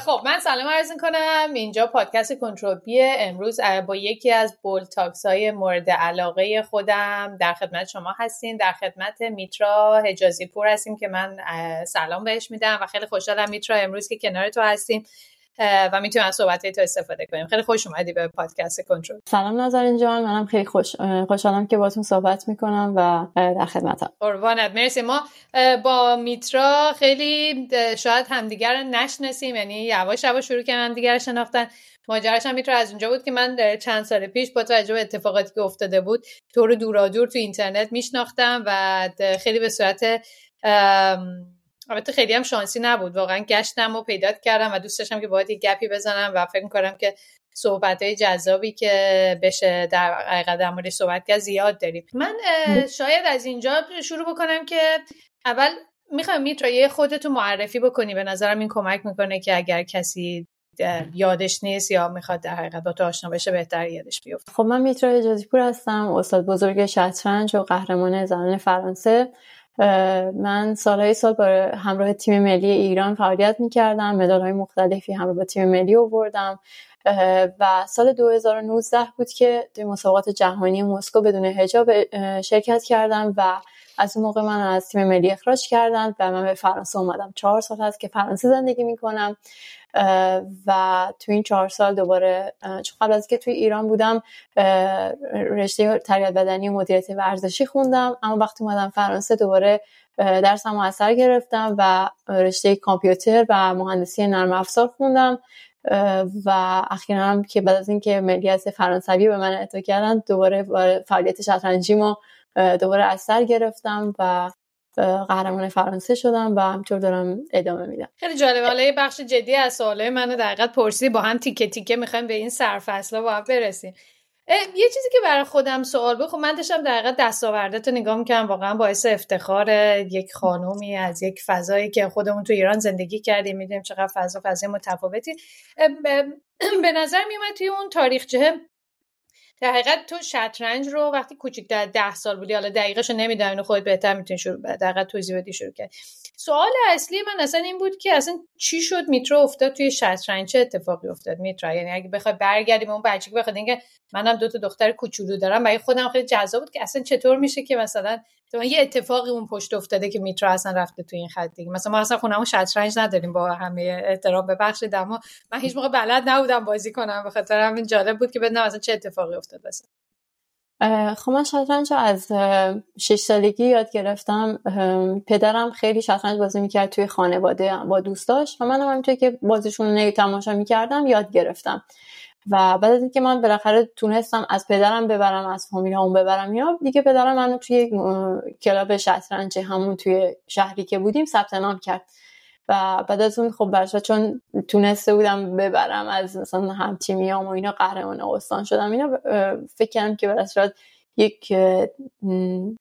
خب من سلام عرض کنم اینجا پادکست کنترل امروز با یکی از بول تاکس های مورد علاقه خودم. در خدمت شما هستیم. در خدمت میترا حجازی پور هستیم که من سلام بهش میدم و خیلی خوشحالم میترا امروز که کنار تو هستیم. و می‌تونیم از صحبت تو استفاده کنیم. خیلی خوش اومدی به پادکست کنترل. سلام نظرین جان منم خیلی خوش خوشحالم که باتون صحبت می‌کنم و در خدمتم. قربانت. مرسی. ما با میترا خیلی شاید همدیگر رو نشناسیم یعنی یواش یواش شروع کردن همدیگر شناختن. ماجراش هم می‌تونه از اونجا بود که من چند سال پیش با توجه به اتفاقاتی که افتاده بود تو رو دورادور تو اینترنت میشناختم و خیلی به صورت البته خیلی هم شانسی نبود. واقعا گشتم و پیدات کردم و دوست داشتم که باید یه گپی بزنم و فکر کنم که صحبت های جذابی که بشه در حقیقت در مورد صحبت کرد زیاد داریم. من شاید از اینجا شروع بکنم که اول می‌خوام میترا یه خودتو معرفی بکنی. به نظرم این کمک می‌کنه که اگر کسی یادش نیست یا می‌خواد در حقیقت با تو آشنا بشه بهتر یادش بیفته. خب من میترا اجازی پور هستم. استاد بزرگ شطرنج و قهرمان زنان فرانسه. من سالهای سال با همراه تیم ملی ایران فعالیت می‌کردم مدال های مختلفی همراه با تیم ملی آوردم. و سال 2019 بود که توی مسابقات جهانی مسکو بدون هجاب شرکت کردم و از اون موقع من از تیم ملی اخراج کردن و من به فرانسه اومدم. چهار سال هست که فرانسه زندگی می‌کنم. و تو این چهار سال دوباره چون قبل از که توی ایران بودم رشته تربیت بدنی و مدیریت ورزشی خوندم. اما وقتی اومدم فرانسه دوباره درسم اثر گرفتم و رشته کامپیوتر و مهندسی نرم افزار خوندم. و اخیرا هم که بعد از اینکه ملیت فرانسوی به من اعطا کردن دوباره فعالیت شطرنجیمو دوباره اثر گرفتم و قهرمان فرانسه شدم و همطور دارم ادامه میدم. خیلی جالب حالا یه بخش جدی از سوالای منو در پرسی با هم تیکه تیکه می‌خوایم به این سرفصلا با هم برسیم. یه چیزی که برای خودم سوال بود خب من داشتم در حقیقت دستاوردت نگاه می‌کنم واقعا باعث افتخار یک خانومی از یک فضایی که خودمون تو ایران زندگی کردیم می‌دونیم چقدر فضا فضای متفاوتی. به نظر میومد توی اون تاریخچه در حقیقت تو شطرنج رو وقتی کوچیک در ده سال بودی حالا دقیقش رو نمی‌دونی خودت بهتر می‌تونی شروع در توضیح بدی شروع کرد سوال اصلی من اصلا این بود که اصلا چی شد میترو افتاد توی شطرنج؟ چه اتفاقی افتاد میترا؟ یعنی اگه بخوای برگردیم اون که بخواد اینکه منم دو تا دختر کوچولو دارم. برای خودم خیلی جذاب بود که اصلا چطور میشه که مثلا یه اتفاقی اون پشت افتاده که میترا اصلا رفته تو این خط دیگه. مثلا ما اصلا خونمون شطرنج نداریم با همه احترام. به بخش دما من هیچ موقع بلد نبودم بازی کنم. به خاطر همین جالب بود که بدونم اصلا چه اتفاقی افتاد مثلا خب من شطرنج از شش سالگی یاد گرفتم. پدرم خیلی شطرنج بازی می‌کرد توی خانواده با دوستاش و منم همینطور که بازیشون رو تماشا می‌کردم یاد گرفتم. و بعد از اینکه من بالاخره تونستم از پدرم ببرم از فامیل همون ببرم یا دیگه پدرم منو توی کلاب شطرنج همون توی شهری که بودیم ثبت نام کرد. و بعد از اون خب برشا چون تونسته بودم ببرم از مثلا هم تیمیام و اینا قهرمان استان شدم اینا فکر کردم که برشت یک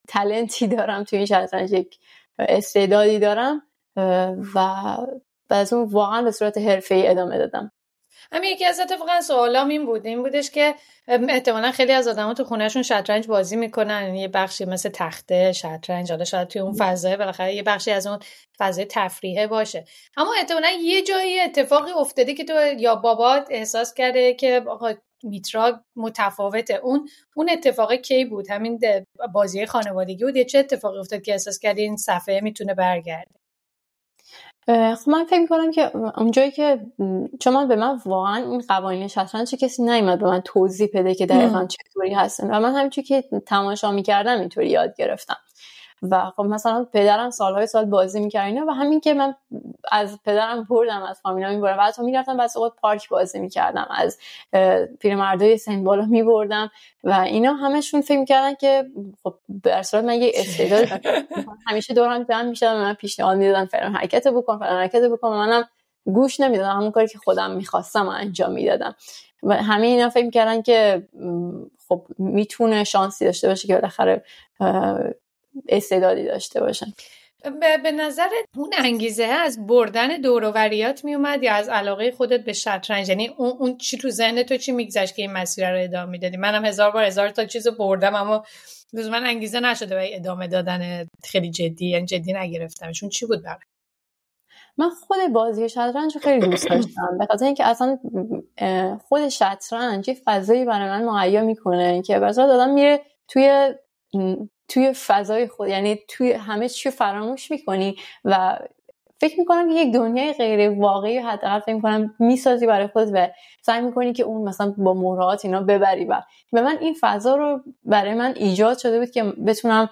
تلنتی دارم توی این شطرنج یک استعدادی دارم. و بعد از اون واقعا به صورت حرفه ای ادامه دادم. همین یکی از اتفاقا سوالام این بود این بودش که احتمالا خیلی از آدما تو خونهشون شطرنج بازی می‌کنن یعنی یه بخشی مثل تخته شطرنج حالا شاید توی اون فضای بالاخره یه بخشی از اون فضای تفریحه باشه. اما احتمالا یه جایی اتفاقی افتاده که تو یا بابات احساس کرده که آقا میترا متفاوته اون اون اتفاق کی بود؟ همین بازی خانوادگی بود. یه چه اتفاقی افتاد که احساس کردی این صفحه می‌تونه برگرده؟ خب من فکر می‌کنم که اونجایی که چون من به من واقعا این قوانین شطرنج کسی نیومد به من توضیح بده که دقیقا چطوری هستن. و من همینجوری که تماشا می‌کردم اینطوری یاد گرفتم. و خب مثلا پدرم سالهای سال بازی می‌کرد اینا و همین که من از پدرم بردم از فامیلا میبردم و حتی می‌رفتم بس اوقات پارک بازی می‌کردم از پیرمردای سن بالا میبردم و اینا همشون فکر می‌کردن که خب در صورت من یه استعداد همیشه دوران جمع می‌شدم من پیشنهاد می‌دادن فلان حرکت بکن فلان حرکت بکن منم گوش نمی‌دادم. همون کاری که خودم می‌خواستم انجام می‌دادم. و همه اینا فکر می‌کردن که خب می‌تونه شانسی داشته باشه که بالاخره استعدادی داشته باشن. به نظر اون انگیزه از بردن دوروریات میومد یا از علاقه خودت به شطرنج؟ یعنی اون, اون چی تو ذهن تو چی میگذشت که این مسیر رو ادامه می‌دادی؟ منم هزار بار هزار تا چیز بردم اما من انگیزه نشده برای ادامه دادن خیلی جدی یعنی جدی نگرفتمشون چی بود برای؟ من خود بازی شطرنج خیلی دوست داشتم. به خاطر اینکه اصلا خود شطرنج یه فضایی برای من مهیا می‌کنه. که مثلا دادم میره توی توی فضای خود یعنی توی همه چی فراموش می‌کنی و فکر می‌کنم که یک دنیای غیر واقعی حداقل فکر می‌کنم می‌سازی برای خود و سعی می‌کنی که اون مثلا با مهرات اینا ببری. و به من این فضا رو برای من ایجاد شده بود که بتونم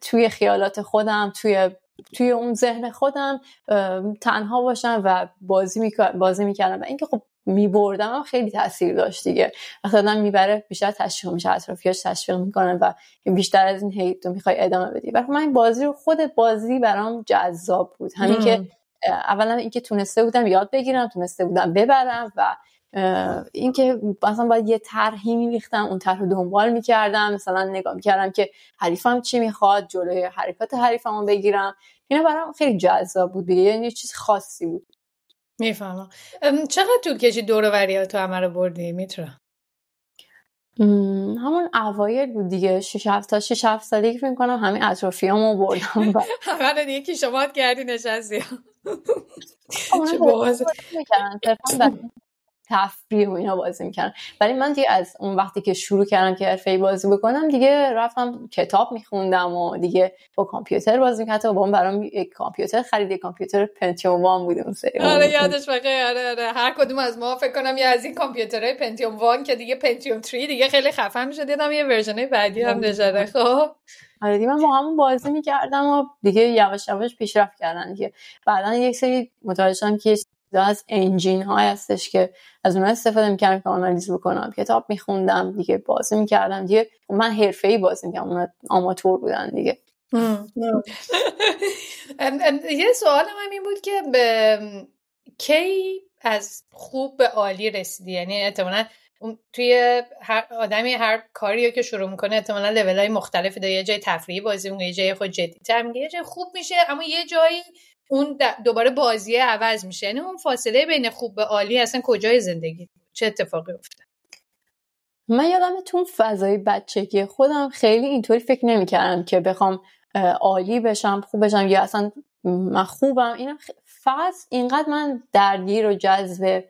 توی خیالات خودم توی توی اون ذهن خودم تنها باشم و بازی بازی می‌کردم. و اینکه خب میبردم خیلی تاثیر داشت دیگه. وقتی آدم می‌بره بیشتر تشویق میشه اطرافیاش تشویق می‌کنن و بیشتر از این هی تو می‌خوای ادامه بدی. و من بازی رو خود بازی برام جذاب بود. همین که اولا اینکه تونسته بودم یاد بگیرم تونسته بودم ببرم و اینکه مثلا باید یه طرحی میریختم اون طرح رو دنبال می‌کردم. مثلا نگاه می‌کردم که حریفم چی می‌خواد جلوی حرکات حریفمو بگیرم. اینا برام خیلی جذاب بود دیگه. یعنی چیز خاصی بود. می‌فهمم. چقدر طول کشید دور وریات تو همه رو بردی میترا؟ همون اوایل بود دیگه. 6 7 تا 6 7 سالگی فکر کنم همین اطرافیامو بردم. همه دیگه کیشمات کردی نشستی؟ تفریح و اینا بازی می‌کردم ولی من دیگه از اون وقتی که شروع کردم که حرفه‌ای بازی بکنم دیگه رفتم کتاب میخوندم و دیگه با کامپیوتر بازی می‌کردم. و با برام یک کامپیوتر خرید یک کامپیوتر Pentium One بود اون سری آره یادش بخیر آره آره هر کدوم از ما فکر کنم یه از این کامپیوترهای Pentium One که دیگه Pentium 3 دیگه خیلی خفن میشه دیدم یه version بعدی هم نشده. خب. آره دیگه من با همون بازی می‌کردم و دیگه یواش یواش پیشرفت کردن دیگه. بعدا یک سری متوجه شدم که از انجین های هستش که از اونها استفاده می‌کردم که آنالیز بکنم. کتاب میخوندم دیگه بازی می‌کردم دیگه. من حرفه ای بازی می‌کردم اونها آماتور بودن دیگه. یه سوال من این بود که کی از خوب به عالی رسیدی؟ یعنی احتمالا توی هر آدمی هر کاری که شروع می‌کنه احتمالا لول های مختلفی داره. یه جای تفریحی بازی می‌کنه یه جای خود جدی تر یه جای خوب میشه اما یه جایی اون دوباره بازی عوض میشه. یعنی اون فاصله بین خوب به عالی اصلا کجای زندگی؟ چه اتفاقی افتاد؟ من یادم تو فضای بچگی خودم خیلی اینطوری فکر نمی‌کردم که بخوام عالی بشم خوب بشم یا اصلا من خوبم. این فقط اینقدر من درگیر و جذب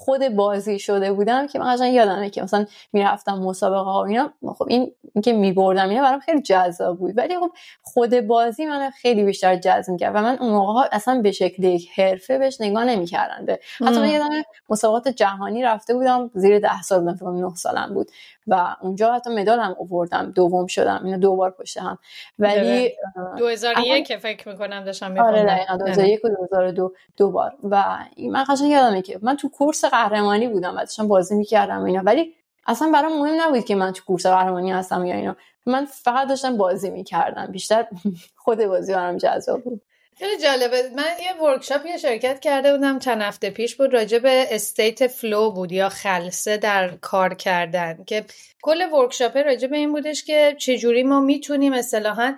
خود بازی شده بودم که من قشنگ یادمه که مثلا می‌رفتم مسابقه ها و اینا. خب این اینکه میبردم اینا برام خیلی جذاب بود. ولی خب خود بازی من خیلی بیشتر جذب می‌کرد و من اون موقع ها اصلا به شکل یک حرفه بهش نگاه نمی‌کردم. حتی من یادم مسابقات جهانی رفته بودم زیر ده سال بودم فکر 9 سالم بود. و اونجا حتی مدال هم آوردم دوم شدم اینو دو بار پشت هم ولی 2001 فکر می‌کنم داشتم آره 2001 و 2002 دو بار. و من قشنگ یادمه که من تو کورس قهرمانی بودم و داشتم بازی می‌کردم اینا. ولی اصلا برام مهم نبود که من تو کورس قهرمانی هستم یا اینا. من فقط داشتم بازی می‌کردم. بیشتر خود بازی برام جذاب بود. خیلی جالبه. من یه workshop ی شرکت کرده بودم. چند هفته پیش بود راجع به state flow بود یا خلصه در کار کردن که کل workshop راجع به این بودش که چجوری ما می‌تونیم اصطلاحا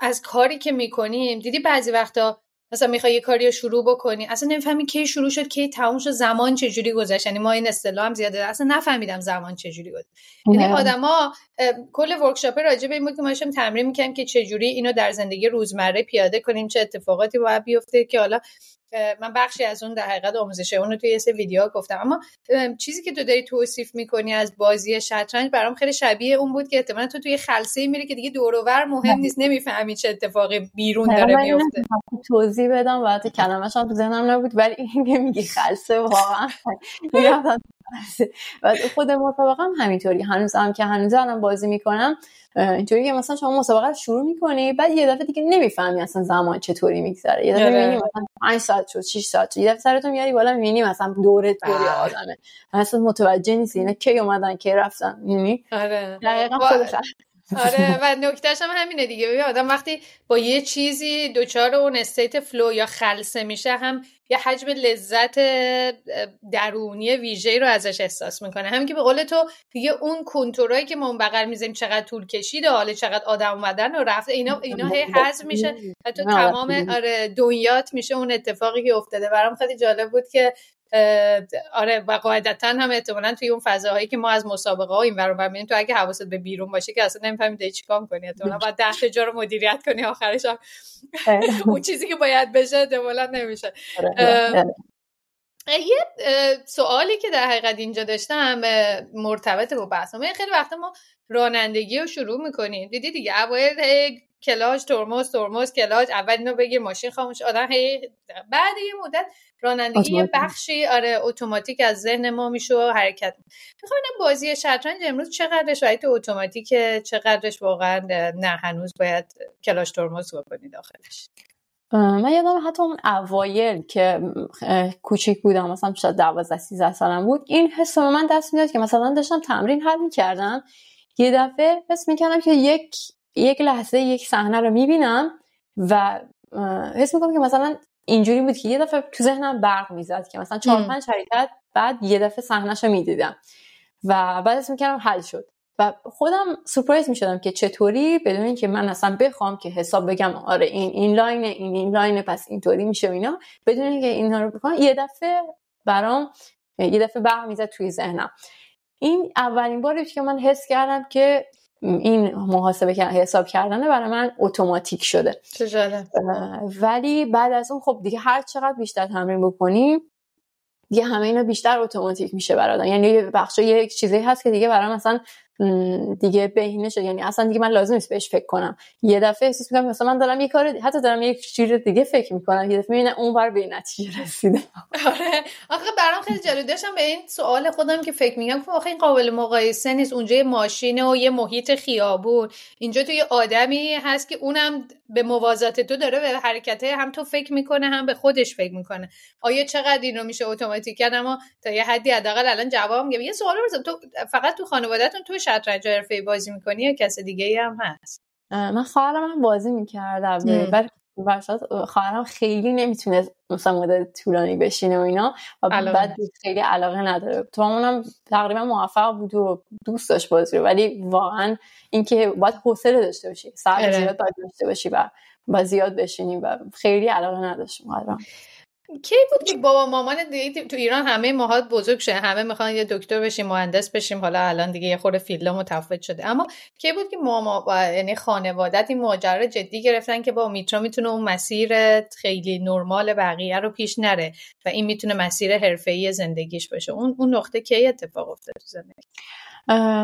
از کاری که می‌کنیم دیدی بعضی وقتا مثلا می‌خوای یه کاری رو شروع بکنی. اصلا نمی‌فهمی کی شروع شد کی تموم شد زمان چجوری گذشت. یعنی ما این اصطلاح هم زیاده. اصلا نفهمیدم زمان چجوری گذشت. یعنی آدما کل ورکشاپ راجع به این بود که ما تمرین می‌کنیم که چجوری اینو در زندگی روزمره پیاده کنیم چه اتفاقاتی باید بیفته که حالا من بخشی از اون در حقیقت آموزش اون رو توی یه سه ویدیو گفتم. اما چیزی که تو داری توصیف می‌کنی از بازی شطرنج برام خیلی شبیه اون بود که احتمالاً تو توی خلسه میری که دیگه دور و مهم نیست نمی‌فهمی چه اتفاقی بیرون داره میفته توضیح بدم وقتی کلمه‌ش تو ذهنم نبود ولی این میگی خلسه واقعا. و خود مسابقه هم همینطوری. هنوز هم که هنوز الان بازی می‌کنم اینطوری که مثلا شما مسابقه شروع می‌کنی بعد یه دفعه دیگه نمی‌فهمی اصلا زمان چطوری میگذره. یه دفعه آره. می‌بینی مثلا 5 ساعت شد 6 ساعت شد. یه دفعه سرتون میاری بالا می‌بینی مثلا دوره بله. آدمه. اصلا متوجه نیستی اینا کی اومدن کی رفتن. می‌بینی؟ آره. دقیقاً آره و نکتهش هم همینه دیگه. آدم وقتی با یه چیزی دوچار اون state flow یا خلصه میشه هم یه حجم لذت درونی ویژه رو ازش احساس می‌کنه. همین که به قول تو دیگه اون کنتورایی که ما اون بغل میزیم چقدر طول کشیده حالا چقدر آدم اومدن و رفته اینا اینا هی حذف میشه. حتی تمام آره دنیات میشه اون اتفاقی که افتاده. برام خیلی جالب بود که آره و قاعدتا هم احتمالا توی اون فضاهایی که ما از مسابقه ها این تو اگه حواست به بیرون باشه که اصلا نمی‌فهمی داری چیکار کنی احتمالاً باید ده جا رو مدیریت کنی آخرش هم اون چیزی که باید بشه احتمالاً نمیشه. آره، آره. یه سوالی که در حقیقت اینجا داشتم مرتبط با بحث خیلی وقتا ما رانندگی رو شروع می‌کنیم. دیدی دیگه اوایل کلاج ترمز ترمز کلاج اول اینو بگیر ماشین خاموش آدم هی بعد یه مدت رانندگی یه بخشی آره اتوماتیک از ذهن ما میشه و حرکت. می‌خوام بازی شطرنج امروز چقدرش تو اتوماتیک چقدرش واقعا نه هنوز باید کلاش ترمز بکنی داخلش من یادم حتی اون اوایل که کوچیک بودم مثلا شاید 12 13 سالم بود این حس من دست می‌داد که مثلا داشتم تمرین حل می‌کردم. یه دفعه حس می‌کردم که یک یک لحظه یک صحنه رو می‌بینم و حس می‌کنم که مثلا اینجوری بود که یه دفعه تو ذهنم برق می‌زد که مثلا چهار پنج حرکت بعد یه دفعه صحنهش رو می‌دیدم و بعد اسم می‌کردم حل شد و خودم سورپرایز می‌شدم که چطوری بدون اینکه من اصلا بخوام که حساب بکنم آره این این line این این line پس اینطوری میشه و اینا بدون اینکه اینا رو بکنم یه دفعه برام یه دفعه برق می‌زد توی ذهنم. این اولین باری که من حس کردم که این محاسبه حساب کردن برای من اتوماتیک شده. ولی بعد از اون خب دیگه هر چقدر بیشتر تمرین بکنیم دیگه همه اینا بیشتر اتوماتیک میشه برای یعنی بخش یک چیزی هست که دیگه برای مثلا دیگه بهینه شد. یعنی اصلا دیگه من لازم نیست بهش فکر کنم. یه دفعه احساس می‌کنم مثلا من دارم یه کار حتی دارم یک چیز دیگه فکر می‌کنم. یه دفعه می‌بینم اون بر به نتیجه رسیده. آره. آخه برام خیلی جالب. داشتم به این سوال خودم که فکر میگم که آخه این قابل مقایسه نیست. اونجا یه ماشینه و یه محیط خیابون. اینجا تو یه آدمی هست که اونم به موازات تو داره به حرکت هم تو فکر می‌کنه هم به خودش فکر می‌کنه. آیا چقدر این رو میشه اتوماتیک کرد؟ اما تا یه حدی حداقل الان جواب میگم یه سوال بزنم تو فقط تو خانوادهتون تو شطرنج حرفه بازی می‌کنی یا کس دیگه ای هم هست؟ من خواهرم هم بازی می‌کردم خواهرم خیلی نمی‌تونه مثلا مدت طولانی بشینه و اینا و بعد خیلی علاقه نداره. تو اونم تقریبا موفق بود و دوست داشت بازی رو ولی واقعا اینکه باید حوصله داشته باشی آره. زیاد باید داشته باشی و با زیاد بشینی و خیلی علاقه نداشت کی بود که بابا مامان دیگه تو ایران همه ماها بزرگ شده. همه می‌خوان یه دکتر بشیم مهندس بشیم. حالا الان دیگه یه خورده فیلد متفاوت شده. اما کی بود که ماما یعنی خانوادت این ماجرا جدی گرفتن که با میترا می‌تونه اون مسیر خیلی نرمال بقیه رو پیش نره و این می‌تونه مسیر حرفه‌ای زندگیش باشه. اون اون نقطه کی اتفاق افتاد تو زندگی؟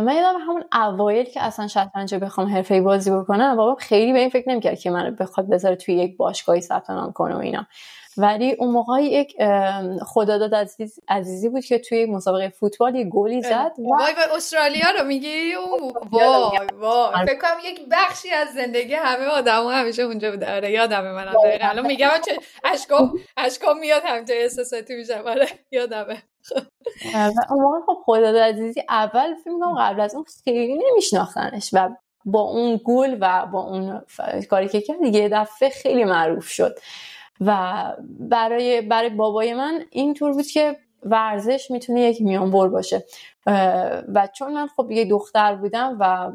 من یادم همون اوایل که اصلا شطرنج بخوام حرفه‌ای بازی بکنم بابا خیلی به این فکر نمی‌کرد که منو بخواد بذاره توی یک باشگاهی ثبت نام کنه و اینا. ولی اون موقع یک خداداد عزیز عزیزی بود که توی مسابقه فوتبال یه گلی زد وای وای استرالیا رو میگی؟ وای وای. فکر کنم یک بخشی از زندگی همه آدمو همیشه اونجا بوده. آره یادمه من الان میگم چه اشکام اشکام میاد همینطور احساساتی میشم. آره یادمه. اون موقع خب خداداد عزیزی اول کنم قبل از اون خیلی نمیشناختنش و با اون گل و با اون کاری که کرد دیگه دفعه خیلی معروف شد. و برای برای بابای من اینطور بود که ورزش می‌تونه یک میانبر باشه. و چون من خب یه دختر بودم و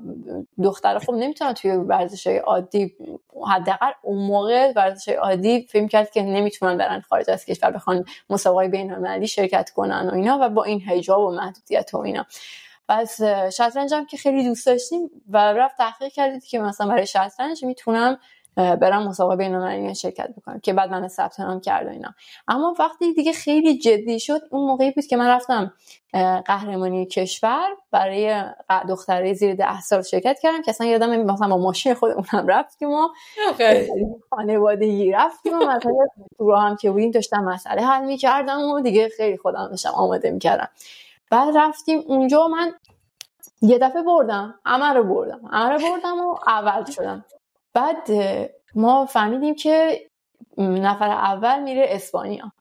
دختر خب نمی‌تونم توی ورزش عادی حداقل اون موقع ورزش عادی فکر کرد که نمی‌تونن برن خارج از کشور بخوان مسابقه بین شرکت کنن و اینا و با این حجاب و محدودیت و اینا. پس شطرنج هم که خیلی دوست داشتیم و رفت تحقیق کردید که مثلا برای شطرنج می‌تونم برم مسابقه بین شرکت بکنم که بعد من ثبت نام کرد و اینا. اما وقتی دیگه خیلی جدی شد اون موقعی بود که من رفتم قهرمانی کشور برای دختره زیر ده سال شرکت کردم که اصلا یادم مثلا با ماشین خودمونم رفتیم و خانوادگی رفتیم و مثلا تو هم که بودیم داشتم مسئله حل می‌کردم و دیگه خیلی خودم داشتم آماده می‌کردم. بعد رفتیم اونجا من یه دفعه بردم همه رو بردم همه رو بردم و اول شدم. بعد ما فهمیدیم که نفر اول میره اسپانیا.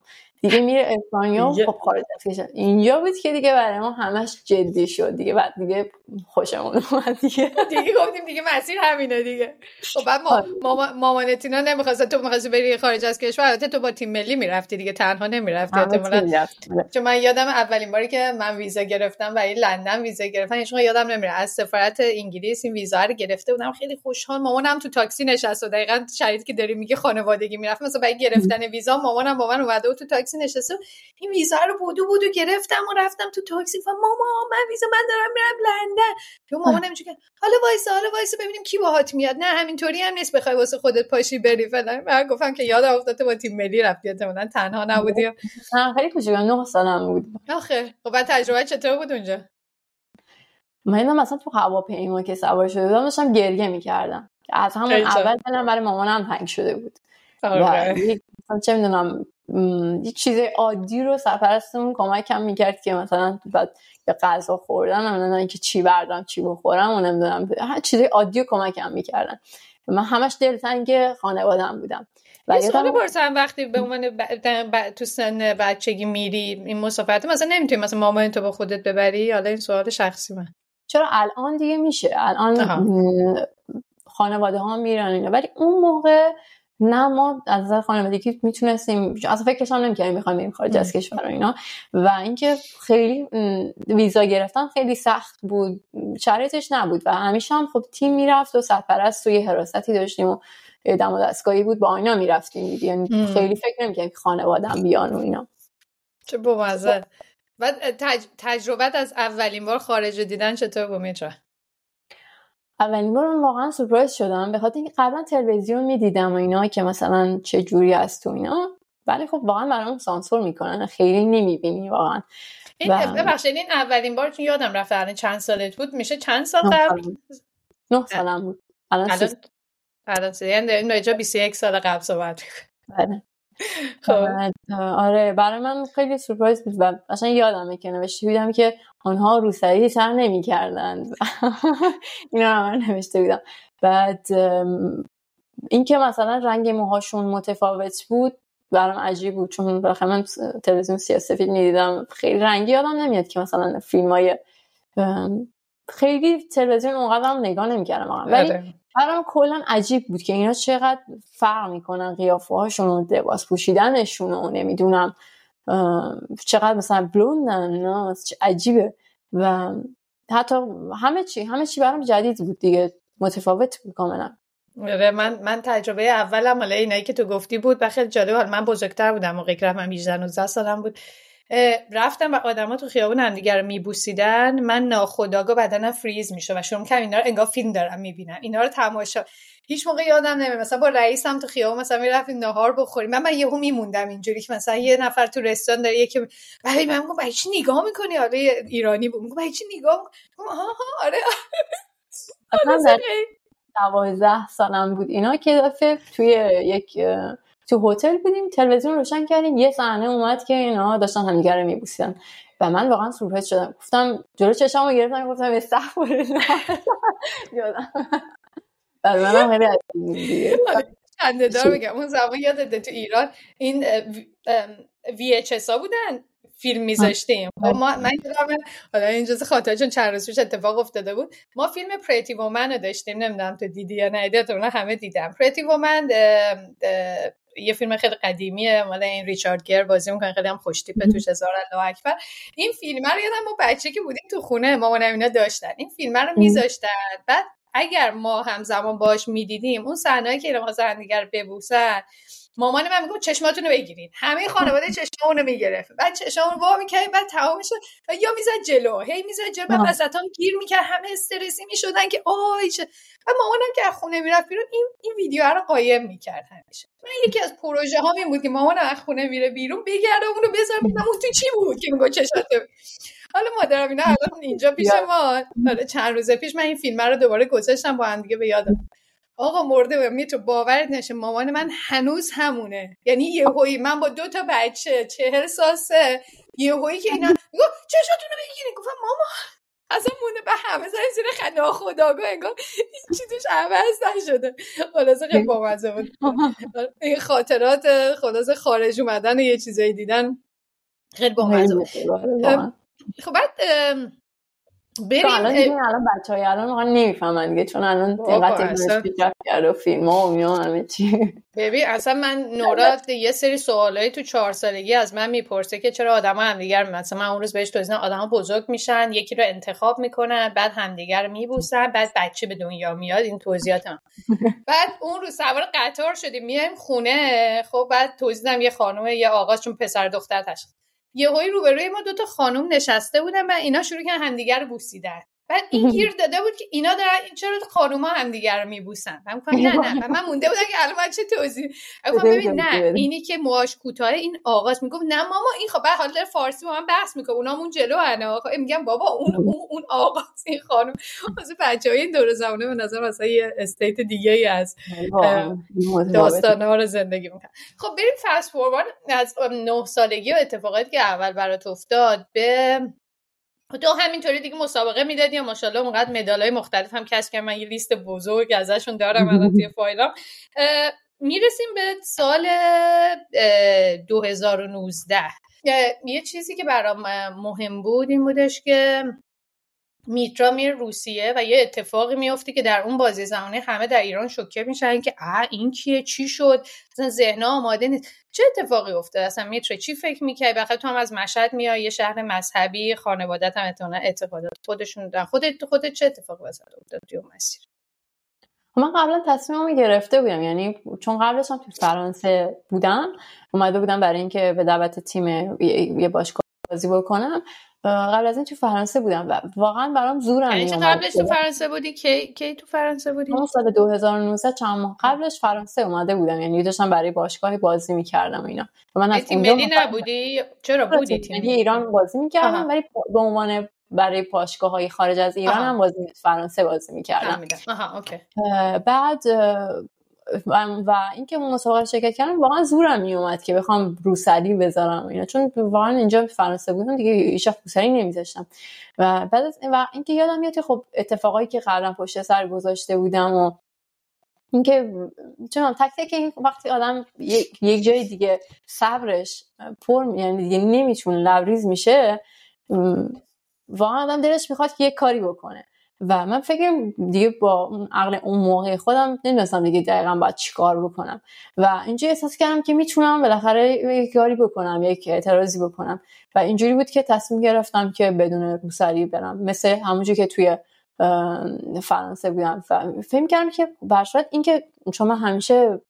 دیگه میره اسپانیا خب خارج از اینجا بود که دیگه برای ما همش جدی شد دیگه. بعد دیگه خوشمون اومد دیگه. دیگه گفتیم دیگه مسیر همینه دیگه. خب بعد ما آره. مامانت اینا نمی‌خواست تو می‌خواستی بری خارج از کشور. البته تو با تیم ملی می‌رفتی دیگه. تنها نمی‌رفتی احتمالاً. چون من یادم اولین باری که من ویزا گرفتم برای لندن ویزا گرفتم هیچ یادم نمیره. از سفارت انگلیس این ویزا رو گرفته بودم. خیلی خوشحال. مامانم تو تاکسی نشست و دقیقاً شرایطی که داری میگه خانوادگی می‌رفت. مثلا برای گرفتن ویزا مامانم با من اومده و تو تاکسی. نشسته این ویزا رو بودو بودو گرفتم و رفتم تو تاکسی. و ماما من ویزا من دارم میرم لندن. تو مامان نمیشه که حالا وایسا حالا وایسا ببینیم کی باهات میاد. نه همینطوری هم نیست بخوای واسه خودت پاشی بری فلان. من گفتم که یاد افتاده با تیم ملی رفتی احتمالاً تنها نبودی. خیلی کوچیک 9 سالم بود. آخه خب بعد تجربه چطور بود اونجا؟ من مثلا تو هواپیما که سوار شده بودم داشتم گریه می‌کردم. از همون اول دلم برای مامانم تنگ شده بود. چه می‌دونم یک چیز عادی رو سرپرستمون کمکم می‌کرد که مثلا بعد به غذا خوردن نمی‌دونم اینکه چی بردم چی بخورم و نمی‌دونم هر چیز عادی رو کمکم می‌کردن. من همش دلتنگ خانوادم بودم. و سوالی پرسم وقتی به عنوان ب... تو سن بچگی میری این مسافرت مثلا نمی‌تونی مثلا مامان تو با خودت ببری؟ حالا این سوال شخصی من. چرا الان دیگه میشه؟ الان خانواده ها میرن ولی اون موقع نه ما از نظر خانوادگی می‌تونستیم اصلا فکرش هم نمی‌کردیم می‌خوایم بریم خارج از کشور و اینا. و اینکه خیلی ویزا گرفتن خیلی سخت بود. شرایطش نبود و همیشه هم خب تیم می‌رفت و سرپرست توی حراستی داشتیم و دم و دستگاهی بود. با اینا می‌رفتیم یعنی خیلی فکر نمی‌کردیم که خانوادم بیان و اینا. چه بامزه بعد تج... تجربت از اولین بار خارج دیدن چطور بود میتره اولین بار من واقعا سورپرایز شدم به خاطر اینکه قبلا تلویزیون می‌دیدم و اینا که مثلا چه جوری است تو اینا. ولی خب واقعا برام سانسور می‌کنن خیلی نمی‌بینی واقعا. این ببخشید این اولین بار چون یادم رفته الان چند سالت بود؟ میشه چند سال قبل؟ نه سالم بود. الان الان یعنی این 21 سال قبل صحبت بله. خب. آره. برای من خیلی سورپرایز بود و اصلا یادمه که نوشته بودم که آنها روسری سر نمی کردند اینا رو من نوشته بودم. بعد اینکه مثلا رنگ موهاشون متفاوت بود برام عجیب بود. چون بالاخره من تلویزیون سیاسفید می‌دیدم. خیلی رنگی یادم نمیاد که مثلا فیلم های خیلی تلویزیون اونقدر هم نگاه نمی‌کردم ولی آره. برام کلا عجیب بود که اینا چقدر فرق می‌کنن قیافه هاشون و لباس پوشیدنشون و نمی‌دونم چقدر مثلا بلوندن نه عجیبه. و حتی همه چی همه چی برام جدید بود دیگه. متفاوت کاملا. آره، من من تجربه اولم حالا اینایی که تو گفتی بود و خیلی جالب من بزرگتر بودم موقعی که من 18 19 سالم بود. رفتم و آدما تو خیابون همدیگه رو میبوسیدن. من ناخداگاه بدنم فریز میشه و شروع کردم اینا رو انگار فیلم دارم می‌بینم اینا رو تماشا. هیچ موقع یادم نمیاد. مثلا با رئیسم تو خیابون مثلا می‌رفتیم نهار بخوریم. من من یهو میموندم اینجوری که مثلا یه نفر تو رستوران داره یکی ولی من میگم برای چی نگاه می‌کنی؟ آره ایرانی بود. میگم برای چی نگاه آها آره. اصلا دوازده سالم بود. اینا که دفعه توی یک تو هتل بودیم تلویزیون روشن کردیم یه صحنه اومد که اینا داشتن همدیگه رو میبوسیدن. و من واقعا سورپرایز شدم. گفتم جلو چشامو گرفتم گفتم استغفر یادم بعد منم خیلی خنده دار بگم اون زمان یادته تو ایران این وی اچ ها بودن فیلم میذاشتیم. ما من حالا این جزء خاطر چون چند روز پیش اتفاق افتاده بود ما فیلم پریتی وومن رو داشتیم نمی‌دونم تو دیدی یا نه همه دیدم پریتی وومن یه فیلم خیلی قدیمیه مال این ریچارد گر بازی می‌کنه خیلی هم خوشتیپه توش هزار الله اکبر. این فیلم رو یادم ما بچه که بودیم تو خونه مامان اینا داشتن. این فیلم رو میذاشتن. بعد اگر ما همزمان باش می‌دیدیم اون صحنه‌ای که اینا دیگر ببوسن مامان من می‌گفت چشماتون رو بگیرین. همه خانواده چشممون رو می‌گرفت. بعد چشممون وا می‌کرد بعد تمامش و یا می‌زد جلو هی می‌زد جلو. بعد وسطام گیر می‌کرد. همه استرسی می‌شدن که آی چه. و مامانم که از خونه می‌رفت بیرون این این ویدیو رو قایم می‌کرد همیشه. من یکی از پروژه ها این بود که مامانم از خونه میره بیرون بگرده اونو بذار ببینم اون تو چی بود که میگه چشات حالا مادرم اینا الان اینجا پیش ما. حالا چند روز پیش من این فیلم رو دوباره گذاشتم با هم دیگه به یادم. آقا مرده می تو باورت نشه مامان من هنوز همونه. یعنی یه هوی من با دو تا بچه چهل ساسه یه هوی که اینا میگو چشاتونو بگیرین. گفتم ماما اصلا مونه به همه زنی زیر خنده خداگاه انگار چی توش عوض نشده. خلاصه خیلی بامزه بود. این خاطرات خلاصه خارج اومدن و یه چیزایی دیدن. خیلی بامزه بود. خب بعد بریم الان الان بچه های الان واقعا نمی‌فهمن دیگه چون الان دقت پیشرفت کرده و فیلم ها و میان همه چی ببین اصلا من نورات یه سری سوالایی تو چهار سالگی از من می‌پرسه که چرا آدم همدیگر مثلا من اون روز بهش توضیح آدم بزرگ میشن یکی رو انتخاب می‌کنن بعد همدیگر رو میبوسن بعد بچه به دنیا میاد این توضیحات هم. بعد اون روز سوار قطار شدیم میایم خونه خب بعد توضیحم یه خانم یه آقا چون پسر دختر تشخیص یهویی روبروی ما دوتا خانم نشسته بودن و اینا شروع کردن همدیگر رو بوسیدن. بعد این گیر داده بود که اینا دارن این چرا خانوما هم دیگر رو میبوسن؟ من نه نه من مونده بودم که الان چه توضیح ببین نه اینی که موهاش کوتاه این آغاز می‌گفت نه ماما این خب بعد حالا فارسی با من بحث می‌کنه اونامون جلو انا خب میگم بابا اون اون, اون آغاز این خانم. واسه بچهای این دور زمانه به نظر مثلا یه استیت دیگه ای از داستان ها رو زندگی می‌کنن خب بریم فست فوروارد از نه سالگی و اتفاقاتی که اول برات افتاد به تو همینطوری دیگه مسابقه می‌دادی یا ماشاءالله اونقدر مدال های مختلف هم کسب کردم من یه لیست بزرگ ازشون دارم الان توی فایلام. می‌رسیم به سال 2019 یه چیزی که برام مهم بود این بودش که میترا میره روسیه و یه اتفاقی میفته که در اون بازی زمانی همه در ایران شوکه میشن که اه این کیه؟ چی شد؟ اصلا ذهن آماده نیست. چه اتفاقی افتاد اصلا میترا چی فکر می‌کردی بخاطر تو هم از مشهد میای یه شهر مذهبی خانوادت هم اعتقادات خودشون دارن. خودت خودت چه اتفاقی واسه افتاد توی مسیر؟ خب من قبلا تصمیمم گرفته بودم. یعنی چون قبلش هم تو فرانسه بودم اومده بودم برای اینکه به دعوت تیم یه باشگاه بازی بکنم. قبل از این تو فرانسه بودم و واقعا برام زورم یعنی قبلش تو فرانسه بودی؟ کی کی تو فرانسه بودی؟ من سال 2019 چند ماه قبلش فرانسه اومده بودم. یعنی داشتم برای باشگاهی بازی می‌کردم اینا. و من از تیم ملی نبودی؟ چرا بودی تیم ملی ایران بازی می‌کردم ولی به عنوان برای پاشگاه های خارج از ایران هم بازی فرانسه بازی می‌کردم. آها بعد و اینکه اون مسابقه شرکت کردم واقعا زورم میومد که بخوام روسری بذارم اینا. چون واقعا اینجا فرانسه بودم دیگه هیچ روسری نمیذاشتم. و بعد از و اینکه یادم میاد خب اتفاقایی که قبلا پشت سر گذاشته بودم و اینکه چون تک تک وقتی آدم یک جای دیگه صبرش پر یعنی دیگه نمی‌تونه لبریز میشه واقعا آدم دلش می‌خواد که یک کاری بکنه. و من فکر دیگه با اون عقل اون موقع خودم نمی‌دونستم دیگه دقیقا باید چیکار بکنم. و اینجا احساس کردم که می‌تونم بالاخره یک کاری بکنم یک اعتراضی بکنم. و اینجوری بود که تصمیم گرفتم که بدون روسری برم. مثل همونجور که توی فرانسه بودم. فکر کردم که برشت این که چون من همیشه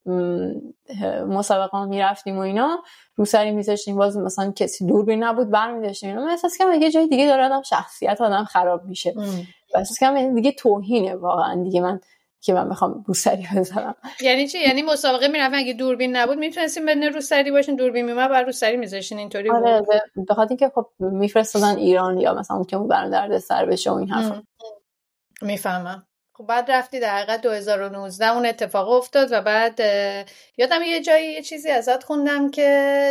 مسابقه می‌رفتیم و اینا روسری میذاشتیم باز مثلا کسی دور نبود برمیداشتیم. من احساس کردم یه جای دیگه داره آدم شخصیت آدم خراب میشه. احساس کردم دیگه توهینه واقعا. دیگه من که من می‌خوام روسری بزنم. یعنی چی؟ یعنی مسابقه می‌رفتن اگه دوربین نبود می‌تونستیم بدون روسری باشین. دوربین میومد بعد روسری میذاشین اینطوری آره به خاطر اینکه خب میفرستادن ایران یا مثلا که اون برام درد سر بشه و این حرفا. می‌فهمم. خب بعد رفتی در حقیقت 2019 اون اتفاق افتاد و بعد یادم یه جایی یه چیزی ازت خوندم که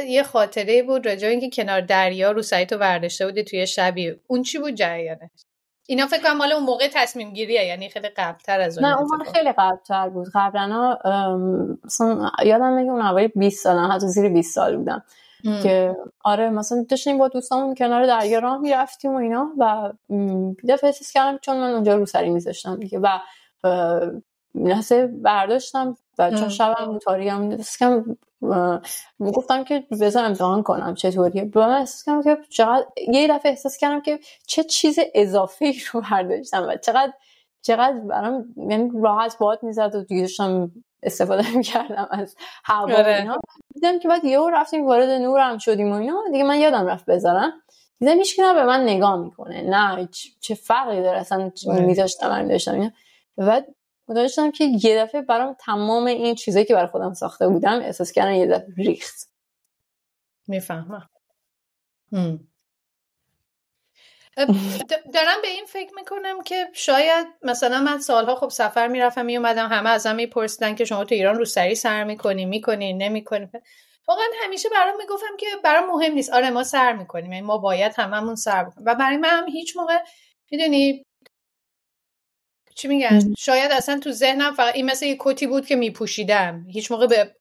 یه خاطره بود راجع اینکه کنار دریا رو سایتو برداشته بودی توی شبی. اون چی بود جریانش؟ اینا فکر کنم مال اون موقع تصمیم گیریه یعنی خیلی قبلتر از اون نه اون خیلی قبلتر بود. قبلا یادم میگه اون اوایل 20 سالم حتی زیر 20 سال بودم که آره مثلا داشتیم با دوستامون کنار دریا راه می‌رفتیم و اینا و دفعه احساس کردم چون من اونجا رو سری میذاشتم دیگه و لحظه برداشتم و چون شبم تاریکم کم گفتم که بذار امتحان کنم چطوریه؟ به من احساس کردم که چقدر یه دفعه احساس کردم که چه چیز اضافی رو برداشتم و چقدر چقدر برام یعنی راحت باد می‌زد و دیگه داشتم استفاده می‌کردم از هوا آره. اینا. دیدم که بعد یهو رفتیم وارد نورم شدیم و اینا. دیگه من یادم رفت بذارم. دیدم هیچ به من نگاه می‌کنه. نه چه فرقی داره اصلا آره. میذاشتم من داشتم اینا. بعد متوجه که یه دفعه برام تمام این چیزایی که برای خودم ساخته بودم احساس کردن یه دفعه ریخت. می‌فهمم. دارم به این فکر می‌کنم که شاید مثلا من سالها خب سفر می‌رفتم میومدم همه ازم میپرسیدن که شما تو ایران روسری سر می‌کنی می‌کنی نمی‌کنی؟ واقعا همیشه برام می‌گفتم که برام مهم نیست. آره ما سر می‌کنیم یعنی ما باید هممون سر بکنیم. و برای من هم هیچ موقع می‌دونی چی میگن؟ شاید اصلا تو ذهنم فقط این مثل یه کتی بود که میپوشیدم. هیچ موقع به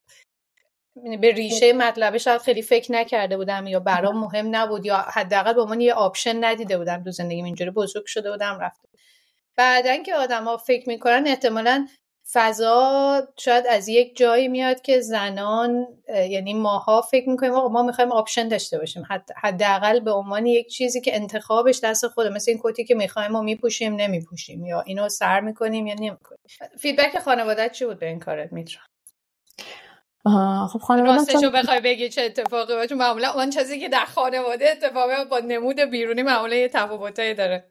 به ریشه مطلبه شاید خیلی فکر نکرده بودم یا برام مهم نبود یا حداقل به عنوان یه option ندیده بودم تو زندگیم اینجوری بزرگ شده بودم رفته بعدا که آدما فکر می‌کنن احتمالا فضا شاید از یک جایی میاد که زنان یعنی ماها فکر می‌کنیم ما می‌خوایم option داشته باشیم. حداقل به عنوان یک چیزی که انتخابش دست خودته مثل این کتی که می‌خوایم ما میپوشیم نمیپوشیم. یا اینو سر می‌کنیم یا نمی‌کنیم. فیدبک خانوادت چی بود به این کارت میترا؟ خب خانواده راستشو بخوای بگی چه اتفاقی باشه معمولا اون چیزی که در خانواده اتفاقی با نمود بیرونی معمولا یه تفاوتایی داره.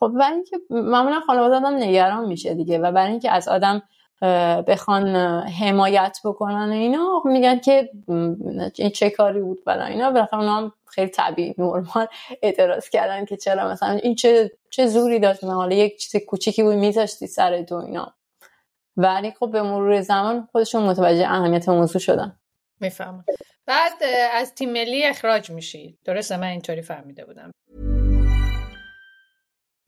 خب برای اینکه معمولا خانواده آدم نگران میشه دیگه و برای اینکه از آدم بخوان حمایت بکنن اینا میگن که این چه کاری بود برای اینا. بالاخره اونا هم خیلی طبیعی نورمال اعتراض کردن که چرا مثلا این چه چه زوری داشت. حالا یک چیز کوچیکی بود میذاشتی سر تو اینا. ولی خب به مرور زمان خودشون متوجه اهمیت موضوع شدن. می‌فهمم. بعد از تیم ملی اخراج میشی. درسته؟ من اینطوری فهمیده بودم.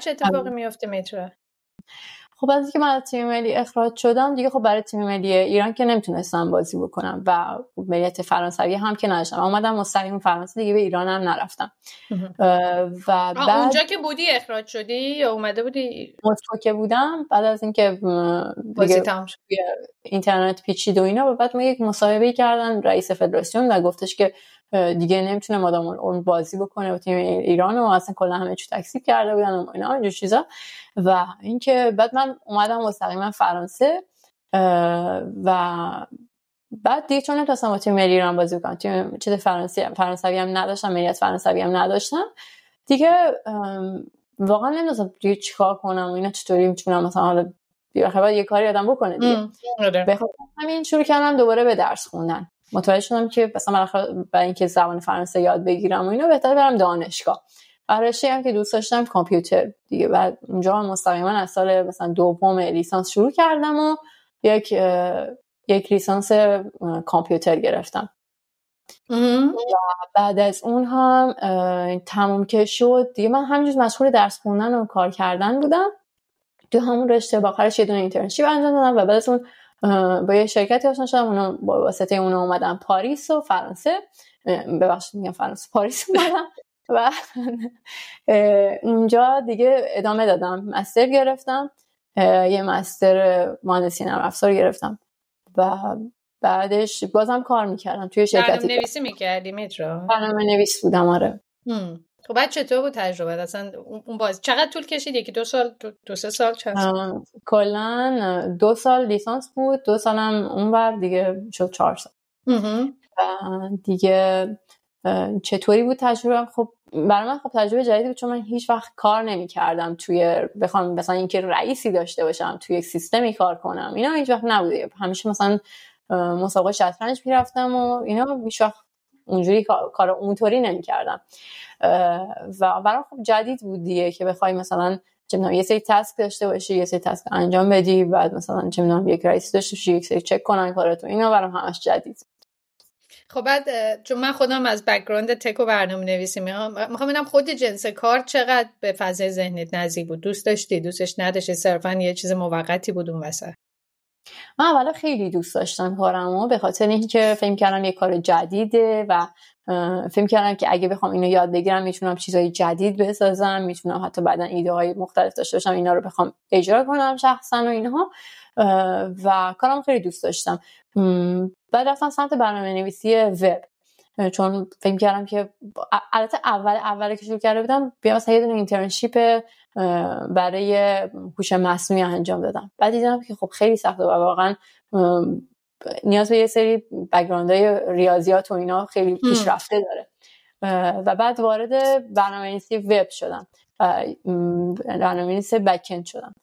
چه اتفاقی میفته میتره؟ خب از اینکه من از تیم ملی اخراج شدم دیگه خب برای تیم ملی ایران که نمی‌تونستم بازی بکنم و ملیت فرانسوی هم که نداشتم. اومدم مستقیم فرانسه دیگه به ایران هم نرفتم. و بعد اونجا که بودی اخراج شدی یا اومده بودی؟ مسکو که بودم. بعد از اینکه بازی تمام شد. اینترنت پیچید و اینا و بعد ما یک مصاحبه کردن رئیس فدراسیون و گفتش که دیگه نمی‌تونه مادام اون بازی بکنه با تیم ایران و اصلا کلا همه چی تکسیب کرده بودن و اینا اینجور چیزا. و اینکه بعد من اومدم مستقیما فرانسه و بعد دیگه چون نمی‌تونستم با تیم ایران بازی بکنم تیم چیز فرانسه فرانسوی هم نداشتم ملیت فرانسوی هم نداشتم. دیگه واقعا نمی‌دونستم دیگه چیکار کنم و اینا چطوری می‌تونم مثلا حالا باید یه کاری آدم بکنه دیگه. آره. همین شروع کردم دوباره به درس خوندن. متوجه شدم که مثلا برای اینکه زبان فرانسه یاد بگیرم و اینا بهتر برم دانشگاه. برای هم که دوست داشتم کامپیوتر دیگه. بعد اونجا مستقیما از سال مثلا دوم لیسانس شروع کردم و یک یک لیسانس کامپیوتر گرفتم. و بعد از اون هم تموم که شد دیگه. من همینجور مشغول درس خوندن و کار کردن بودم. تو همون رشته با آخرش یه دونه internship انجام دادم و بعد از اون با یه شرکتی آشنا شدم اونا با واسطه اونا اومدم پاریس و فرانسه. ببخشید میگم فرانسه پاریس اومدم و اونجا دیگه ادامه دادم. master گرفتم. یه master مهندسی نرم افزار گرفتم. و بعدش بازم کار می‌کردم توی شرکتی برنامه نویسی می‌کردی میترا برنامه نویس بودم آره. خب بعد چطور بود تجربه؟ اصلا اون باز چقدر طول کشید؟ یکی دو سال دو, دو سه سال چند سال؟ کلا دو سال لیسانس بود دو سالم اونور دیگه شد چهار سال. دیگه چطوری بود تجربه؟ خب برای من خب تجربه جدیدی بود چون من هیچ وقت کار نمی کردم توی بخوام مثلا اینکه رئیسی داشته باشم توی یک سیستمی کار کنم. اینا هیچ وقت نبوده. همیشه مثلا مسابقه شطرنج می‌رفتم و اینا هیچ وقت اونجوری کار اونطوری نمی کردم و برام خب جدید بود دیگه که بخوای مثلا چه یه سری task داشته باشی یه سری task انجام بدی بعد مثلا چه یک رئیس داشته باشی یک سری چک کنن کارتو اینا برام همش جدید. خب بعد چون من خودم از background tech و برنامه نویسی می‌خوام می‌خوام ببینم خود جنس کار چقدر به فضای ذهنت نزدیک بود؟ دوست داشتی؟ دوستش نداشتی؟ صرفا یه چیز موقتی بود اون وسط؟ من اولا خیلی دوست داشتم کارمو به خاطر اینکه فکر کردم یه کار جدیده و فکر کردم که اگه بخوام اینو یاد بگیرم می‌تونم چیزهای جدید بسازم می‌تونم حتی بعدا ایده های مختلف داشته باشم اینا رو بخوام اجرا کنم شخصا و اینها و کارم خیلی دوست داشتم. بعد رفتم سمت برنامه نویسی وب چون فکر کردم که البته اول اول که شروع کرده بودم بیا مثلا یه دونه اینترنشیپ برای هوش مصنوعی انجام دادم. بعد دیدم که خب خیلی سخته و واقعا نیاز به یه سری های ریاضیات و اینا خیلی پیشرفته داره. و بعد وارد برنامه‌نویسی وب شدم. برنامه‌نویس بکند شدم.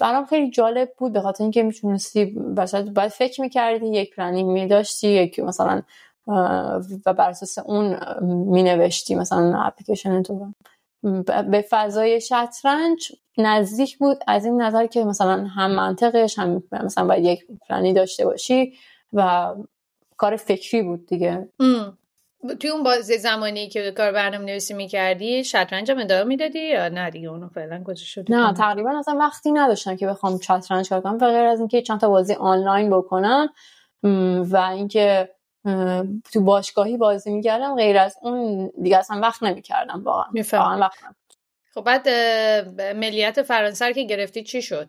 برام خیلی جالب بود به خاطر اینکه می‌تونستی بسید باید فکر می‌کردی یک پلنینگ میداشتی یک مثلا و بر اساس اون مینوشتی مثلا اپلیکیشن تو به فضای شطرنج نزدیک بود. از این نظر که مثلا هم منطقش هم مثلا باید یک پلنی داشته باشی و کار فکری بود دیگه. توی اون بازی زمانی که کار برنامه نویسی می‌کردی شطرنج هم ادامه می‌دادی یا نه دیگه؟ اونو فعلا شد نه تقریبا اصلا وقتی نداشتم که بخوام شطرنج کار کنم غیر از اینکه چند تا بازی آنلاین بکنم و اینکه تو باشگاهی بازی می‌کردم غیر از اون دیگه اصلا وقت نمی‌کردم واقعا. وقت خب بعد ملیت فرانسه که گرفتی چی شد؟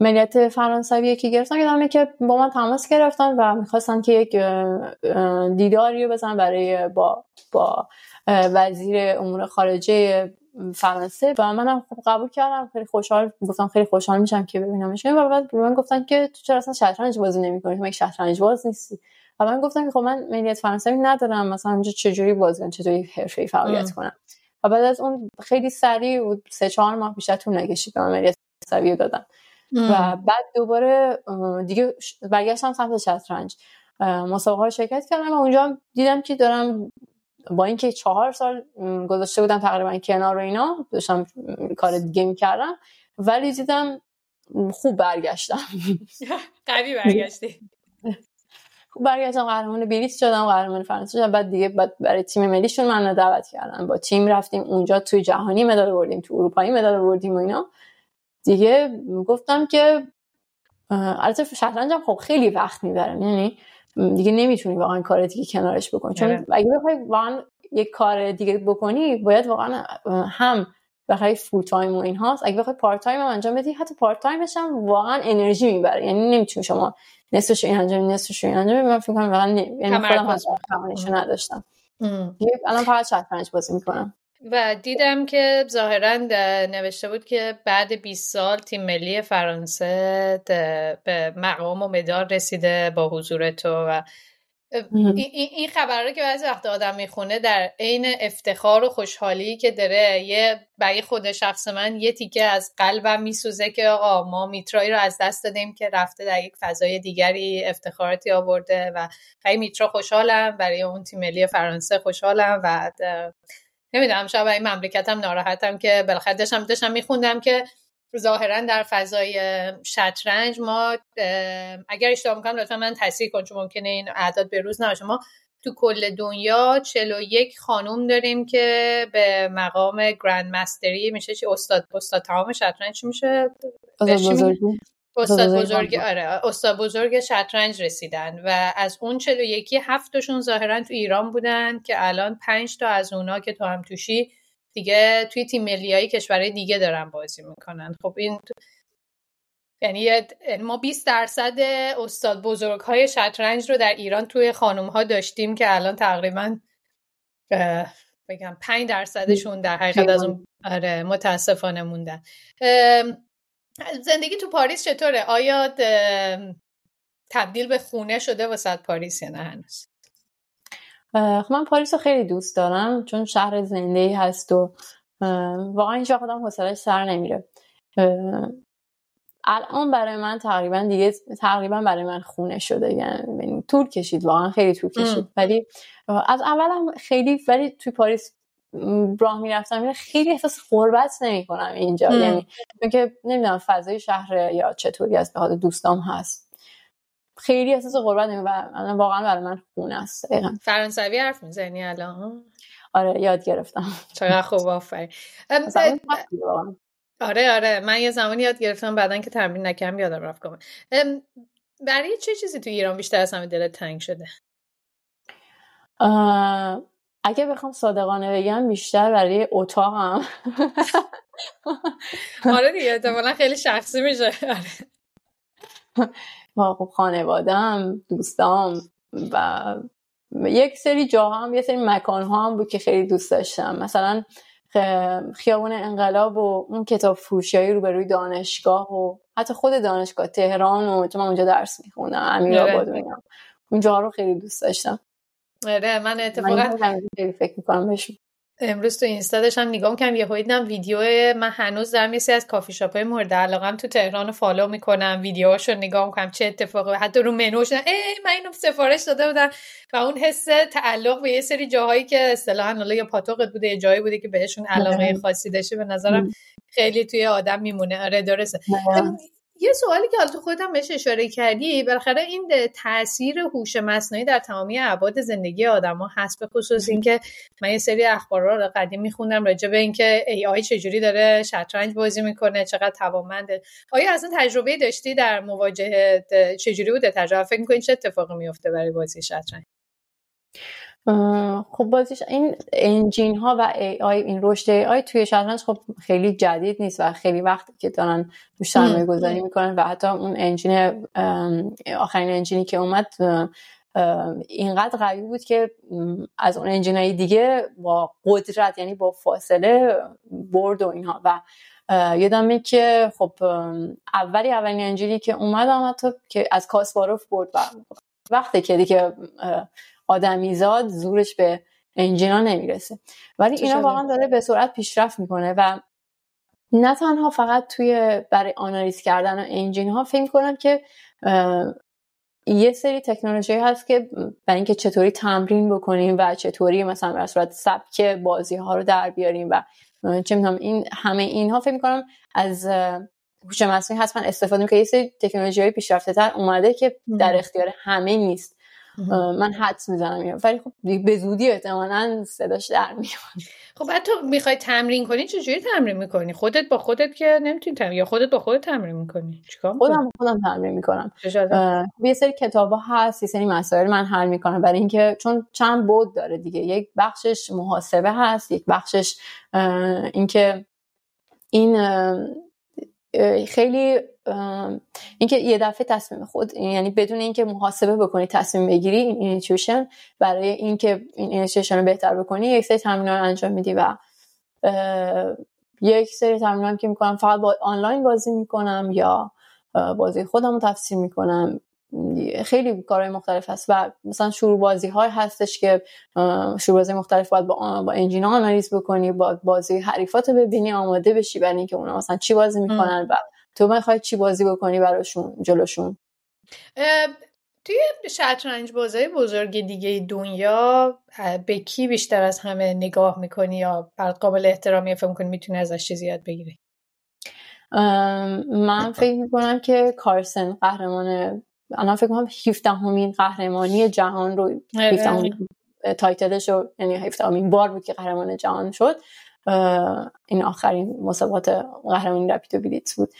ملیت فرانسوی که گرفتن که که با من تماس گرفتن و می‌خواستن که یک دیداری رو بزن برای با با وزیر امور خارجه فرانسه. و منم خب قبول کردم خیلی خوشحال گفتم خیلی خوشحال میشم که ببینمش و بعد به من گفتن که تو چرا اصلا شطرنج بازی نمی‌کنی؟ تو یک شطرنج باز نیستی؟ و من گفتم که خب من ملیت فرانسوی ندارم مثلا اونجا چجوری بازی کنم چجوری حرفه‌ای فعالیت کنم؟ و بعد از اون خیلی سریع سه چهار ماه بیشتر طول نکشید به من ملیت فرانسوی دادن. و بعد دوباره دیگه برگشتم سمت شطرنج. مسابقه ها شرکت کردم و اونجا دیدم که دارم با اینکه چهار سال گذاشته بودم تقریبا کنار و اینا داشتم کار دیگه می‌کردم ولی دیدم خوب برگشتم. قوی برگشتی. برگشتم قهرمان بلیت شدم قهرمان فرانسه شدم. بعد دیگه بعد برای تیم ملیشون من دعوت کردم. با تیم رفتیم اونجا توی جهانی مدال بردیم تو اروپایی مدال بردیم و اینا. دیگه گفتم که البته شطرنج هم خب خیلی وقت می‌بره. یعنی دیگه نمی‌تونی واقعا کار دیگه کنارش بکنی. چون آره. اگه بخوای واقعا یک کار دیگه بکنی باید واقعا هم بخوای full time و این‌هاست اگه بخوای part time هم انجام بدی حتی part time ش هم واقعا انرژی می‌بره. یعنی نمی‌تونی شما نصفش این انجام نصفش این انجام من فکر کنم واقعا یعنی خودم نداشتم. الان فقط شطرنج بازی می‌کنم. و دیدم که ظاهرا نوشته بود که بعد 20 سال تیم ملی فرانسه به مقام و مدال رسیده با حضور تو و این خبر رو که بعضی وقت آدم می‌خونه در عین افتخار و خوشحالی که داره یه برای خود شخص من یه تیکه از قلبم میسوزه که آقا ما میترایی رو از دست دادیم که رفته در یک فضای دیگری افتخاراتی آورده و برای میترا خوشحالم برای اون تیم ملی فرانسه خوشحالم و نمی‌دونم شاید این مملکتم ناراحتم که بالاخره داشتم داشتم میخوندم که ظاهرا در فضای شطرنج ما اگر اشتباه می‌کنم لطفا من تصحیح کن چون ممکنه این اعداد به روز نباشه. ما تو کل دنیا 41 خانوم داریم که به مقام گرند مستری میشه چی؟ استاد استاد تمام شطرنج چی میشه؟ استاد بزرگ آره. استاد بزرگ شطرنج رسیدن و از اون چلو یکی هفتشون ظاهرا تو ایران بودن که الان پنج تا از اونا که تو هم توشی دیگه توی تیم ملی های کشورهای دیگه دارن بازی می‌کنن. خب این یعنی ما 20 درصد استاد بزرگ های شطرنج رو در ایران توی خانم ها داشتیم که الان تقریبا بگم 5 درصدشون در حقیقت از اون آره متاسفانه موندن. زندگی تو پاریس چطوره؟ آیا تبدیل به خونه شده وسط پاریس یا نه هنوز؟ من پاریس رو خیلی دوست دارم چون شهر زنده ای هست و واقعا اینجا خودم حوصلش سر نمیره. الان برای من تقریبا دیگه تقریبا برای من خونه شده یعنی طول کشید واقعا خیلی طول کشید. ولی از اولم خیلی ولی توی پاریس راه می‌رفتم خیلی احساس غربت نمی کنم اینجا. ام. یعنی که نمی‌دونم فضای شهر یا چطوری از به دوستام هست. خیلی احساس غربت نمی واقعا برای من خونه است فرانسوی حرف می‌زنی الان؟ آره یاد گرفتم. چقدر خوب آفرین. آره آره. من یه زمانی یاد گرفتم بعدا که تمرین نکردم یادم رفت کنم برای چه چیزی تو ایران بیشتر از همه دلت تنگ شده؟ اگه بخوام صادقانه بگم بیشتر برای اتاقم. آره دیگه احتمالا خیلی شخصی میشه. خب خانوادم دوستام و یک سری جاها هم یه سری مکان ها هم بود که خیلی دوست داشتم. مثلا خیابون انقلاب و اون کتاب فروشی روبروی دانشگاه و حتی خود دانشگاه تهران و چون من اونجا درس می‌خونم امیرآباد میگم اونجا رو خیلی دوست داشتم. آره من اتفاقا خیلی فکر می‌کنم بهشون. امروز تو اینستا داشتم نگاه کنم یه دیدم ویدیو من هنوز در میسی از کافی شاپ های مورد علاقم تو تهران فالو می‌کنم ویدیوهاشو نگاه می‌کنم چه اتفاقی حتی رو منوش ای من اینو سفارش داده بودم و اون حس تعلق به یه سری جاهایی که اصطلاحا حالا یا پاتوقت بوده یه جایی بوده که بهشون علاقه خاصی داشته به نظرم خیلی توی آدم میمونه. آره درسته. یه سوالی که حالا تو خودت هم بهش اشاره کردی بالاخره این تاثیر هوش مصنوعی در تمامی ابعاد زندگی آدما هست به خصوص اینکه من یه سری اخبارا رو قدیم میخوندم راجع به اینکه ای آی چجوری داره شطرنج بازی می‌کنه چقدر توانمنده آیا اصلا تجربه داشتی در مواجهه چجوری بوده تجربه؟ فکر می‌کنی چه اتفاقی میفته برای بازی شطرنج؟ خب بازیش این انجین ها و ای آی این رشد ای آی توی شطرنج خب خیلی جدید نیست و خیلی وقتی که دارن روش سرمایه گذاری می‌کنن و حتی اون انجین آخرین انجینی که اومد اینقدر قوی بود که از اون انجین های دیگه با قدرت یعنی با فاصله برد و اینها. و یادمه که خب اولی اولین انجینی که اومد آمد که از کاسپاروف برد و وقتی که دیگه آدمیزاد زورش به انجینا نمی‌رسه. ولی اینا واقعا داره به سرعت پیشرفت می‌کنه و نه تنها فقط توی برای آنالیز کردن انجین ها فکر کنم که یه سری تکنولوژی هست که برای اینکه چطوری تمرین بکنیم و چطوری مثلا به صورت سبک بازی ها رو در بیاریم و چه می‌دونم این همه اینها فکر می‌کنم از هوش مصنوعی حتما استفاده که یه سری تکنولوژی های پیشرفته تر اومده که در اختیار همه نیست. من حدس می‌زنم ولی خب به زودی احتمالا صداش در میاد خب بعد تو می‌خوای تمرین کنی چجوری تمرین می‌کنی؟ خودت با خودت که نمی‌تونی تمرین یا خودت با خودت تمرین می‌کنی؟ چیکار خودم خودم تمرین می‌کنم. یه سری کتابا هست یه سری مسائل من حل می‌کنم. برای اینکه چون چند بود داره دیگه. یک بخشش محاسبه هست یک بخشش اینکه این خیلی اینکه یه دفعه تصمیم خود یعنی بدون اینکه محاسبه بکنی تصمیم بگیری این اینیتیوشن برای اینکه این intuition رو بهتر بکنی یک سری تمرین رو انجام میدی و یک سری تمرین که می‌کنم فقط با آنلاین بازی می‌کنم یا بازی خودم رو تفسیر می‌کنم. خیلی کارهای مختلف هست و مثلا شروع بازی های هستش که شروع بازی مختلف باید با, با engine analyze بکنی با بازی حریفات ببینی آماده بشی برای اینکه اونا مثلا چی بازی می‌کنن و تو می‌خوای چی بازی بکنی براشون جلوشون؟ توی شطرنج بازی بزرگ دیگه دنیا به کی بیشتر از همه نگاه می‌کنی یا بر قابل احترامی فکر می‌کنی می‌تونی ازش چیزی یاد بگیری؟ من فکر می‌کنم که کارسن قهرمان الان فکر کنم 17 همین قهرمانی جهان رو 17 آره. تایتلش رو یعنی 17 همین بار بود که قهرمان جهان شد. این آخرین مسابقات قهرمانی رپیدو بلیتس بود.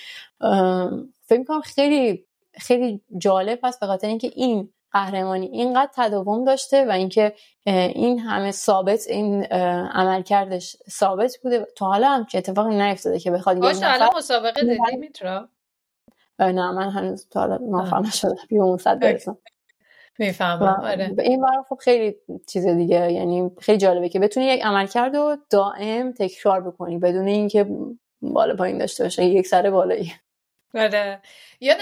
فکر می‌کنم خیلی خیلی جالب هست به خاطر اینکه این قهرمانی اینقدر تداوم داشته و اینکه این همه ثابت این عملکردش ثابت بوده. تا حالا هم که اتفاقی نیفتاده که بخواد یه نفر مسابقه دیدی میترا؟ نه من هنوز تا حالا موفق نشدم. به اون صد برسم. می‌فهمم. آره. این بار خب خیلی چیز دیگه یعنی خیلی جالبه که بتونی یک عملکرد رو دائم تکرار بکنی بدون اینکه بالا پایین داشته باشه یک سر بالایی. آره. یادم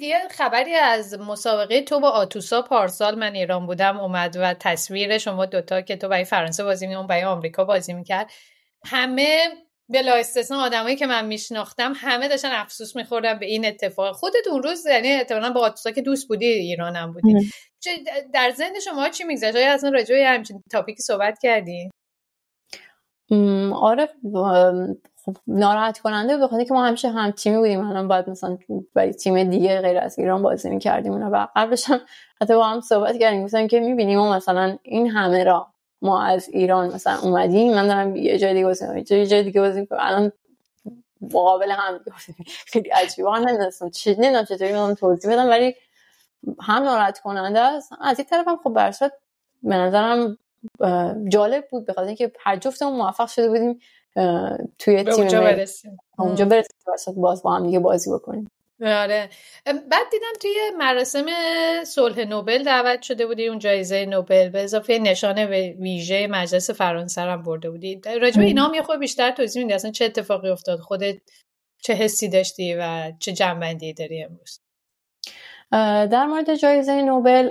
یه یه خبری از مسابقه تو با آتوسا پارسال من ایران بودم اومد و تصویر شما دوتا که تو برای فرانسه بازی می اون برای آمریکا بازی می‌کرد. همه بلا استثنا آدمایی که من میشناختم همه داشتن افسوس میخوردن به این اتفاق. خودت اون روز یعنی احتمالاً با آتوسا که دوست بودی ایرانم بودی. در ذهن شما چی میگذشت؟ آیا اصلا راجع به همچین تاپیکی صحبت کردی؟ آره خب ناراحت کننده بخاطر که ما همیشه هم تیمی بودیم. الان باید مثلا برای تیم دیگه غیر از ایران بازی می‌کردیم و قبلش هم حتی با هم صحبت کردیم. گفتم که می‌بینیم ما مثلا این همه را ما از ایران مثلا اومدیم من دارم یه جای دیگه بازی یه جای دیگه بازی الان مقابل هم خیلی عجیبه. من نمی‌دونستم چی نمی‌دونم چطوری من توضیح بدم ولی هم ناراحت کننده است. از این طرف هم خب برصورت به نظرم جالب بود. بخاطر اینکه هر جفتمون موفق شده بودیم توی تیم اونجا برسیم. اونجا برسیم باز با هم دیگه بازی بکنیم. آره. بعد دیدم توی مراسم صلح نوبل دعوت شده بودی اون جایزه نوبل به اضافه نشان ویژه مجلس فرانسه هم برده بودی. راجع به اینا هم یه خود بیشتر توضیح میدی. اصلا چه اتفاقی افتاد؟ خودت چه حسی داشتی و چه جنبندی داری امروز؟ در مورد جایزه نوبل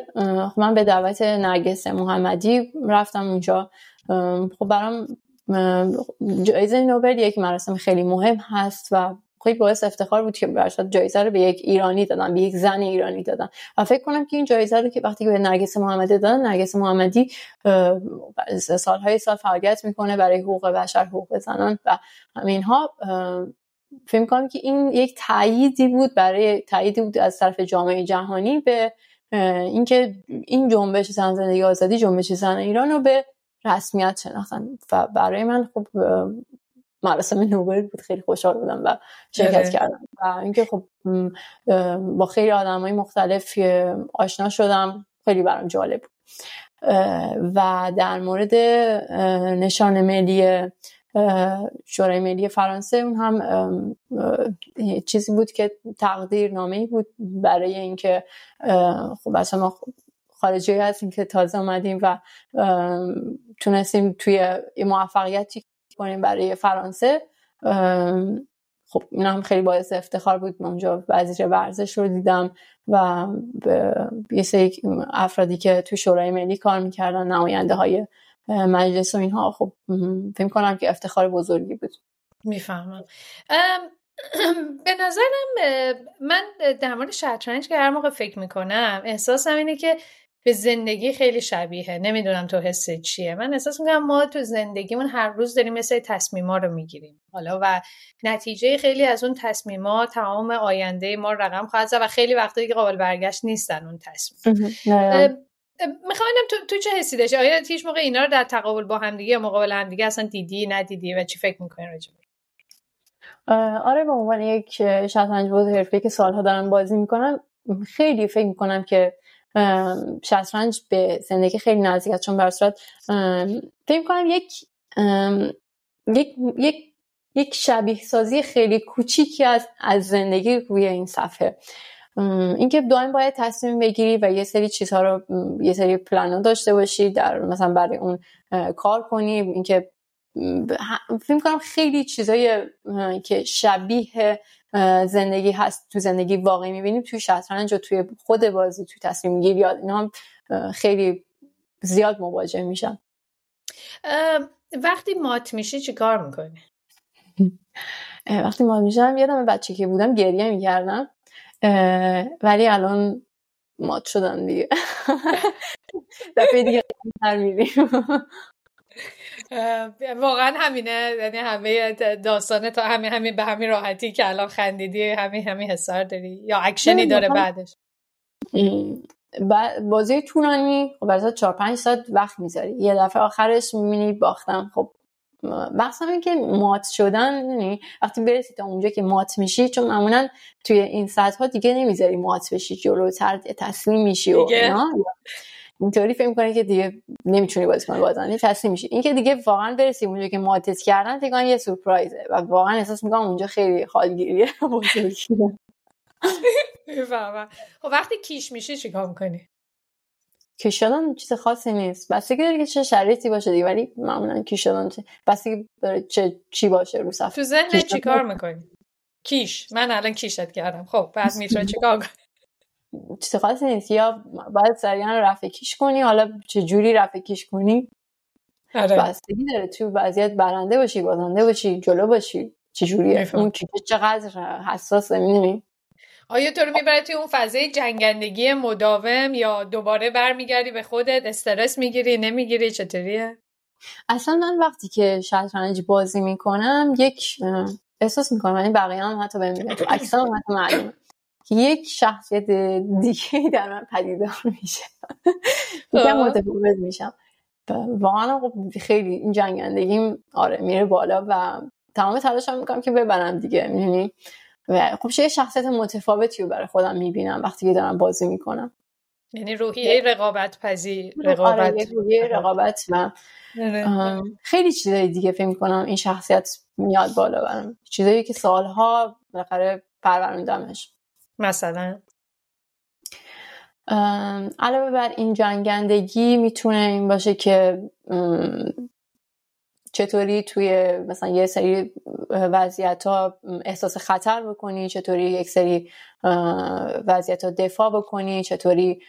خب من به دعوت نرگس محمدی رفتم اونجا. خب برام جایزه نوبل یک مراسم خیلی مهم هست و خیلی باعث افتخار بود که برشاد جایزه رو به یک ایرانی دادن به یک زن ایرانی دادن. و فکر کنم که این جایزه رو که وقتی به نرگس محمدی دادن نرگس محمدی سالهای سال فعالیت می‌کنه برای حقوق بشر حقوق زنان و همینها. فکر کنم که این یک تاییدی بود برای تاییدی بود از طرف جامعه جهانی به اینکه این جنبش زن زندگی آزادی جنبش زن ایران رو به رسمیت شناختن. و برای من خب مراسم نوبل بود خیلی خوشحال بودم و شرکت آره. کردم و اینکه خب با خیلی آدم های مختلف آشنا شدم خیلی برام جالب بود و در مورد نشان ملی شورای ملی فرانسه اون هم چیزی بود که تقدیر نامه بود برای اینکه خب اصلا ما خارجی هستیم که تازه آمدیم و تونستیم توی موفقیتی کنیم برای فرانسه. خب این هم خیلی باعث افتخار بود. من اونجا وزیر ورزش رو دیدم و یه سری افرادی که تو شورای ملی کار می‌کردن نماینده های مجلس و اینها. خب فکر کنم که افتخار بزرگی بود. می‌فهمم. به نظرم من در مورد شطرنج که هر موقع فکر می‌کنم احساسم اینه که به زندگی خیلی شبیه نمی‌دونم تو حس چیه. من احساس می‌کنم ما تو زندگیمون هر روز داریم مثل تصمیما رو می‌گیریم. حالا و نتیجه خیلی از اون تصمیما تمام آینده ما رقم خواهد زد و خیلی وقتا دیگه قابل برگشت نیستن اون تصمیم. می‌خوام تو تو چه حسی داشتی؟ آیا هیچ موقع اینا رو در تقابل با هم دیگه مقابل هم دیگه اصلا دیدی ندیدی و چی فکر می‌کنی راجع آره به عنوان یک شطرنج باز حرفه‌ای که سالها دارم بازی می‌کنم خیلی فکر می‌کنم که شطرنج به زندگی خیلی نزدیک است. چون بر صورت فکر کنم یک یک یک یک شبیه سازی خیلی کوچیکی از از زندگی روی این صفحه. اینکه دائم باید تصمیم بگیری و یه سری چیزها رو یه سری پلان داشته باشی در مثلا برای اون کار کنی اینکه فکر کنم خیلی چیزای که شبیه زندگی هست تو زندگی واقعی می‌بینیم توی شطرنج و توی خود بازی توی تصمیم گیری اینا هم خیلی زیاد مواجه میشن. وقتی مات میشی چی کار می‌کنی؟ وقتی مات میشم یادم بچه که بودم گریه می‌کردم. ولی الان مات شدن دیگه. دفعه دیگه میریم. واقعا همینه یعنی همه داستان تا همین همین به همین راحتی که الان خندیدی همین همین حسار داری یا اکشنی داره بعدش؟ بازی طولانی خب برای 4 5 ساعت وقت می‌ذاری. یه دفعه آخرش می‌بینی باختم خب این که مات شدن یعنی وقتی برسی تا اونجا که مات میشی چون معمولا توی این ساعت ها دیگه نمی‌ذاری مات بشی جلوتر تسلیم میشی و اینطوری فکر می‌کنه که دیگه نمی‌تونی بازی کنی بازن تسلیم میشی. این که دیگه واقعا برسی اونجا که ماتت کردن فکر یه سورپرایزه و واقعا احساس می‌کنم اونجا خیلی حالگیریه می‌فهمم خب وقتی کیش میشی چیکار می‌کنی؟ کیش شدن چیز خاصی نیست. بستگی داره که چه شرایطی باشه دیگه ولی معمولا کیش شدن بستگی داره چه چی باشه رو صفحه. تو ذهن چیکار می‌کنی؟ کیش. من الان کیشت کردم. خب بعد میتره چیکار کنی؟ چیز خاصی نیست. یا باید سریعا رفع کیش کنی حالا چه جوری رفع کیش کنی؟ آره. بستگی داره. تو وضعیت برنده باشی بازنده باشی جلو باشی. چجوریه اون کیش چقدر حساسه می‌دونی؟ آیا تو رو می‌بره توی اون فضای جنگندگی مداوم یا دوباره برمیگردی به خودت استرس می‌گیری نمی‌گیری؟ چطوریه؟ اصلا من وقتی که شطرنج بازی می‌کنم یک احساس می‌کنم یعنی بقیه هم حتی بهم تو عکسام حتی معلومه. یک شخصیت دیگه در من پدیدار میشه. یکم متفاوت میشم. واقعا خب خیلی این جنگندگیم آره میره بالا و تمام تلاشم می‌کنم که ببرم دیگه می‌دونی؟ و خب یه شخصیت متفاوتی رو برای خودم می‌بینم وقتی که دارم بازی می‌کنم. یعنی روحیه رقابت پذیر رقابت. آره روحیه رقابت و خیلی چیزای دیگه فکر کنم این شخصیت میاد بالا برم چیزایی که سالها بالاخره پروروندمش مثلا. علاوه بر این جنگندگی می‌تونه این باشه که چطوری توی مثلا یه سری وضعیت ها احساس خطر بکنی چطوری یک سری وضعیت ها دفاع بکنی چطوری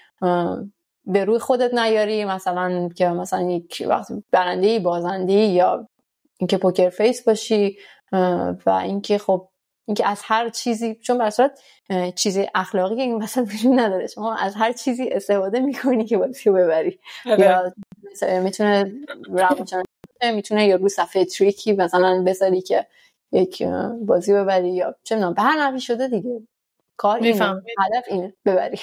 به روی خودت نیاری مثلا که مثلا یک وقت برنده بازنده یا اینکه پوکر فیس باشی و اینکه خب اینکه از هر چیزی چون به صورت چیز اخلاقی این مثلا وجود نداره. شما از هر چیزی استفاده می‌کنی که بازی رو ببری. یا می‌تونه می‌تونه یا رو صفحه تریکی مثلا بذاری که یک بازی ببری یا چه می‌دونم به هر شده دیگه. کار اینه. هدف اینه. ببری.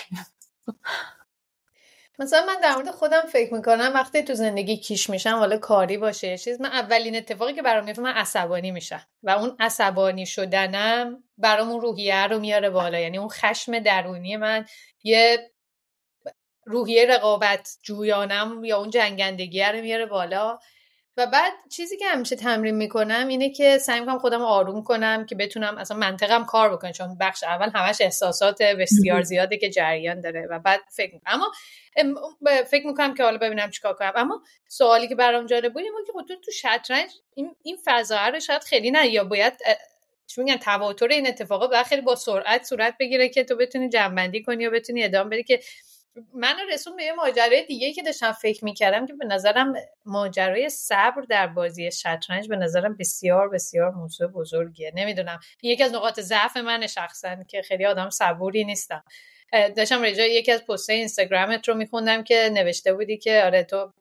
مثلا من در مورد خودم فکر می‌کنم وقتی تو زندگی کیش میشم حالا کاری باشه. چیز من اولین اتفاقی که برام میفته من عصبانی میشم. و اون عصبانی شدنم برام اون روحیه رو میاره بالا. یعنی اون خشم درونی من یه روحیه رقابت جویانم یا اون جنگندگی رو میاره بالا. و بعد چیزی که همیشه تمرین می‌کنم اینه که سعی می‌کنم خودم آروم کنم که بتونم اصلا منطقم کار بکنم چون بخش اول همش احساسات بسیار زیاده که جریان داره و بعد فکر می‌کنم. اما فکر می‌کنم که حالا ببینم چیکار کنم. اما سوالی که برام جالب بود که خود تو شطرنج این این فضا رو شاید خیلی نه یا باید چون میگن تواتر این اتفاقات باید خیلی با سرعت صورت بگیره که تو بتونی جنبندی کنی یا بتونی ادامه بدی که من رسون به یه ماجرای دیگه که داشتم فکر می‌کردم که به نظرم ماجرای صبر در بازی شطرنج به نظرم بسیار بسیار موضوع بزرگیه. نمی‌دونم. یکی از نقاط ضعف من شخصا که خیلی آدم صبوری نیستم. داشتم رجا یکی از پست اینستاگرامت رو میخوندم که نوشته بودی که آره تو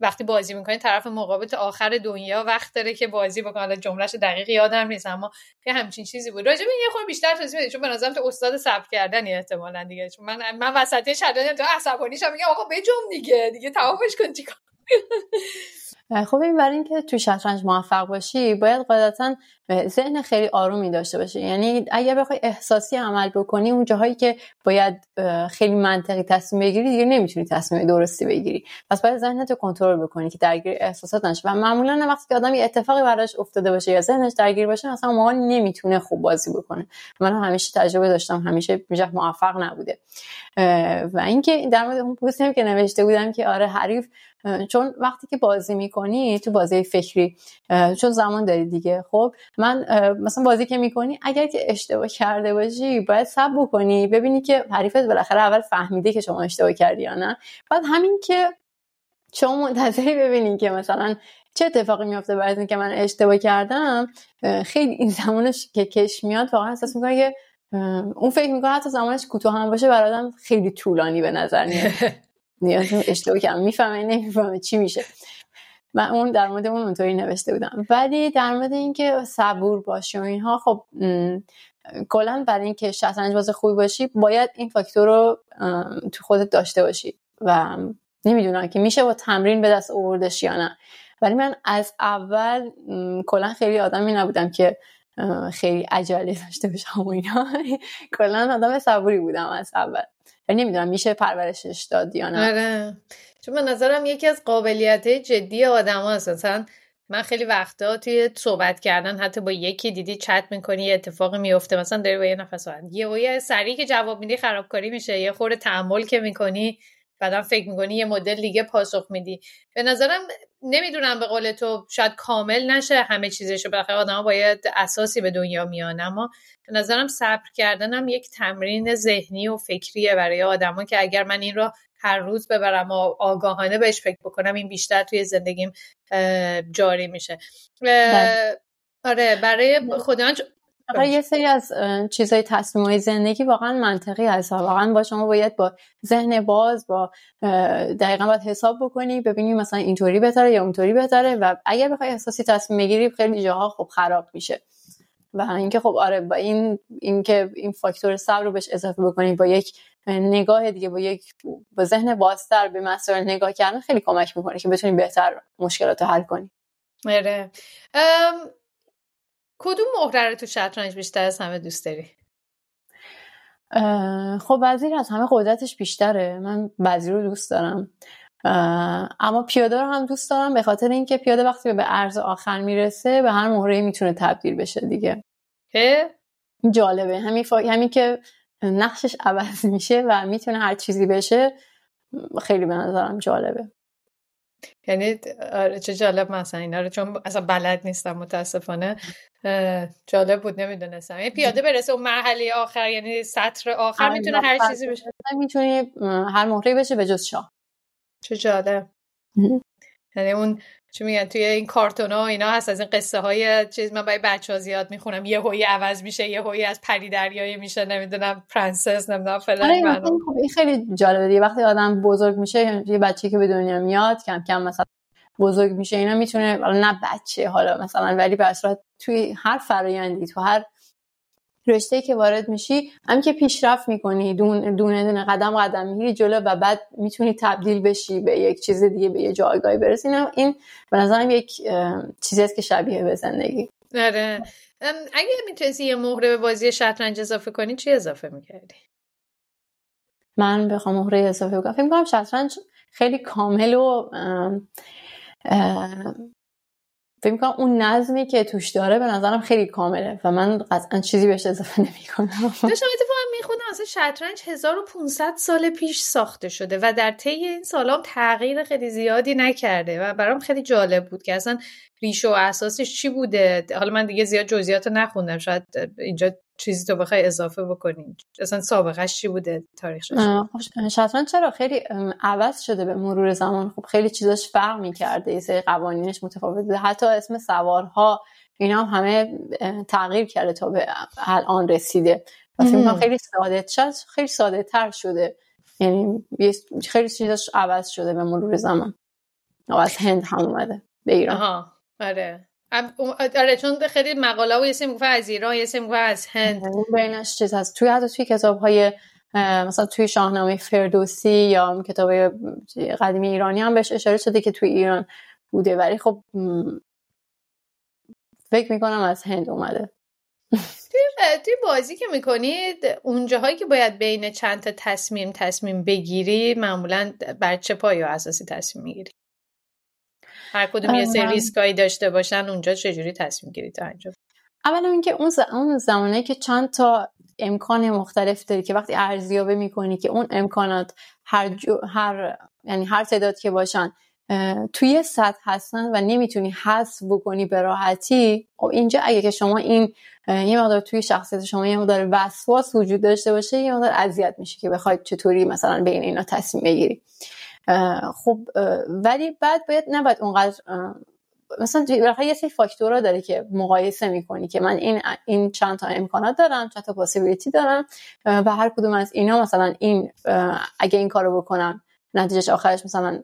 وقتی بازی می‌کنی طرف مقابل آخر دنیا وقت داره که بازی بکنه. حالا جملهش دقیق یادم نیست اما یه همچین چیزی بود. راجع یه خورده بیشتر توضیح بده چون به نظرم تو استاد صبر کردنی احتمالاً دیگه. چون من من وسطی شدن تو عصبانی شدم میگم آقا بجم دیگه. دیگه تمامش کن چیکار؟ خب این برای اینکه تو شطرنج موفق باشی باید قاعدتا ذهن خیلی آرومی داشته باشی. یعنی اگر بخوای احساسی عمل بکنی اون جاهایی که باید خیلی منطقی تصمیم بگیری دیگه نمی‌تونی تصمیم درستی بگیری. پس باید ذهنتو کنترل بکنی که درگیر احساسات نشه و معمولا وقتی که آدم یه اتفاقی براش افتاده باشه یا ذهنش درگیر باشه مثلا موقع نمی‌تونه خوب بازی بکنه. من همیشه تجربه داشتم همیشه میشه موفق نبوده. و اینکه در مورد اون پستی که نوشته بودم که آره حریف چون وقتی که بازی می‌کنی تو بازی فکری چون زمان داری دیگه خب؟ من مثلا بازی که می‌کنی اگر که اشتباه کرده باشی باید سب بکنی ببینی که حریفت بالاخره اول فهمیده که شما اشتباه کردی یا نه. بعد همین که شما منتظری ببینی که مثلا چه اتفاقی میافته بعد که من اشتباه کردم خیلی این زمانش که کش میاد واقعا احساس می‌کنه که اون فکر می‌کنه حتی زمانش کوتاه هم باشه برادم خیلی طولانی به نظر میاد. نیاز اشتباه کردم. می‌فهمه نمی‌فهمه چی میشه. من اون در مورد اون اونطوری نوشته بودم. ولی در مورد اینکه صبور باشی و اینها خب کلا برای اینکه شطرنج باز خوبی باشی باید این فاکتور رو تو خودت داشته باشی و نمی‌دونم که میشه با تمرین به دست آوردش یا نه. ولی من از اول کلا خیلی آدمی نبودم که خیلی عجله داشته باشم و اینا. کلا آدم صبوری بودم از اول. نمی‌دونم میشه پرورشش داد یا نه. آره. چون به نظرم یکی از قابلیت جدی آدم هست مثلا من خیلی وقتا توی صحبت کردن حتی با یکی دیدی چت می‌کنی یه اتفاقی میفته مثلا داری با یه نفر صحبت یه یه سری که جواب میدی خرابکاری میشه. یه خورده تحمل که می‌کنی. بعدا فکر می‌کنی یه مدل دیگه پاسخ میدی به نظرم نمی‌دونم به قول تو شاید کامل نشه همه چیزشو بخیر آدم باید اساسی به دنیا میان اما به نظرم صبر کردنم یک تمرین ذهنی و فکریه برای آدما که اگر من این رو هر روز ببرم و آگاهانه بهش فکر بکنم این بیشتر توی زندگیم جاری میشه بله. آره برای خودم یه سری از چیزای تصمیم های زندگی واقعا منطقی هست. واقعا با شما باید با ذهن باز با دقیقا باید حساب بکنی ببینی مثلا اینطوری بهتره یا اونطوری بهتره و اگر بخوای احساسی تصمیم بگیری خیلی جاها خب خراب میشه. و اینکه خب آره با این اینکه این فاکتور صبر رو بهش اضافه بکنی با یک نگاه دیگه با یک با ذهن بازتر به مسائل نگاه کردن خیلی کمک می‌کنه که بتونی بهتر مشکلات رو حل کنی. آره. کدوم مهره رو تو شطرنج بیشتر از همه دوست داری؟ خب وزیر از همه قدرتش بیشتره. من وزیر رو دوست دارم. اما پیاده رو هم دوست دارم به خاطر اینکه پیاده وقتی به عرض آخر می‌رسه به هر مهره می‌تونه تبدیل بشه دیگه. جالبه. همین, فا... همین که نقشش عوض میشه و می‌تونه هر چیزی بشه خیلی به نظرم جالبه. یعنی آره چه جالب مثلا اینا رو چون اصلا بلد نیستم متاسفانه. جالب بود نمی‌دونستم. یعنی پیاده برسه اون مرحله آخر یعنی سطر آخر آره، می‌تونه هر چیزی بشه. می‌تونه هر مهره بشه به جز شاه. چه جالب. یعنی اون چی میگن توی این کارتون ها اینا هست از این قصه های چیز من برای بچه ها زیاد می‌خونم. یه هوی عوض میشه یه هوی از پری دریایی میشه نمی‌دونم پرنسس نمی‌دونم فلان آره این خیلی جالبه دیگه. وقتی آدم بزرگ میشه یه بچه که به دنیا میاد کم کم مثلا بزرگ میشه اینا می‌تونه نه بچه حالا مثلا ولی به توی هر فرایندی تو هر رشته که وارد میشی هم که پیشرفت می‌کنی دونه دونه قدم قدم می‌گیری جلو و بعد می‌تونی تبدیل بشی به یک چیز دیگه به یه جایگاهی برسی. این به نظرم یک چیزی است که شبیه به زندگی. آره. اگه می‌تونستی یه مهره به بازی شطرنج اضافه کنی چی اضافه می‌کردی؟ من بخوام مهره اضافه کنم فکر می‌کنم شطرنج خیلی کامل و فکر می‌کنم اون نظمی که توش داره به نظرم خیلی کامله و من قطعا چیزی بهش اضافه نمی‌کنم. داشتم اتفاقا می‌خونم اصلا شطرنج 1500 سال پیش ساخته شده و در طی این سالام تغییر خیلی زیادی نکرده و برام خیلی جالب بود که اصلا ریشه و اساسش چی بوده؟ حالا من دیگه زیاد جزئیات نخوندم شاید اینجا چیزی تو بخوای اضافه بکنین اصلا سابقش چی بوده تاریخش؟ خب، شطرنج چرا؟ خیلی عوض شده به مرور زمان. خب خیلی چیزاش فرق می‌کرده. یه سری قوانینش متفاوت بوده حتی اسم سوارها اینا هم همه تغییر کرده تا به الان رسیده. و فیلم خیلی ساده شد خیلی ساده تر شده. یعنی خیلی چیزاش عوض شده به مرور زمان. از هند هم اومده به ایران. آها آره. آره چون خیلی مقاله و یه سری از ایران یه سری از هند. بینش چیز هست. توی حتی توی کتاب های مثلا توی شاهنامه فردوسی یا کتاب قدیمی ایرانی هم بهش اشاره شده که توی ایران بوده. ولی خب فکر می‌کنم از هند اومده. توی بازی که می‌کنید اونجاهایی که باید بین چند تا تصمیم تصمیم بگیری معمولا بر چه پایه اساسی تصمیم می‌گیری؟ هر کدوم یه سری ریسکایی داشته باشن اونجا چجوری تصمیم گیری تا انجام؟ اولا اینکه اون اون زمانه که چند تا امکان مختلف داری که وقتی ارزیابی می‌کنی که اون امکانات هر هر یعنی هر تعداد که باشن توی سطح هستن و نمی‌تونی حذف بکنی به راحتی خب اینجا اگه که شما این یه مقدار توی شخصیت شما یه مقدار وسواس وجود داشته باشه یه مقدار اذیت میشه که بخواید چطوری مثلا بین اینا تصمیم بگیری. خب ولی بعد باید نباید اونقدر مثلا یه سری فاکتورا داره که مقایسه می‌کنی که من این این چند تا امکانات دارم چند تا پاسیبیلیتی دارم و هر کدوم از اینا مثلا این اگه این کارو بکنم نتیجهش آخرش مثلا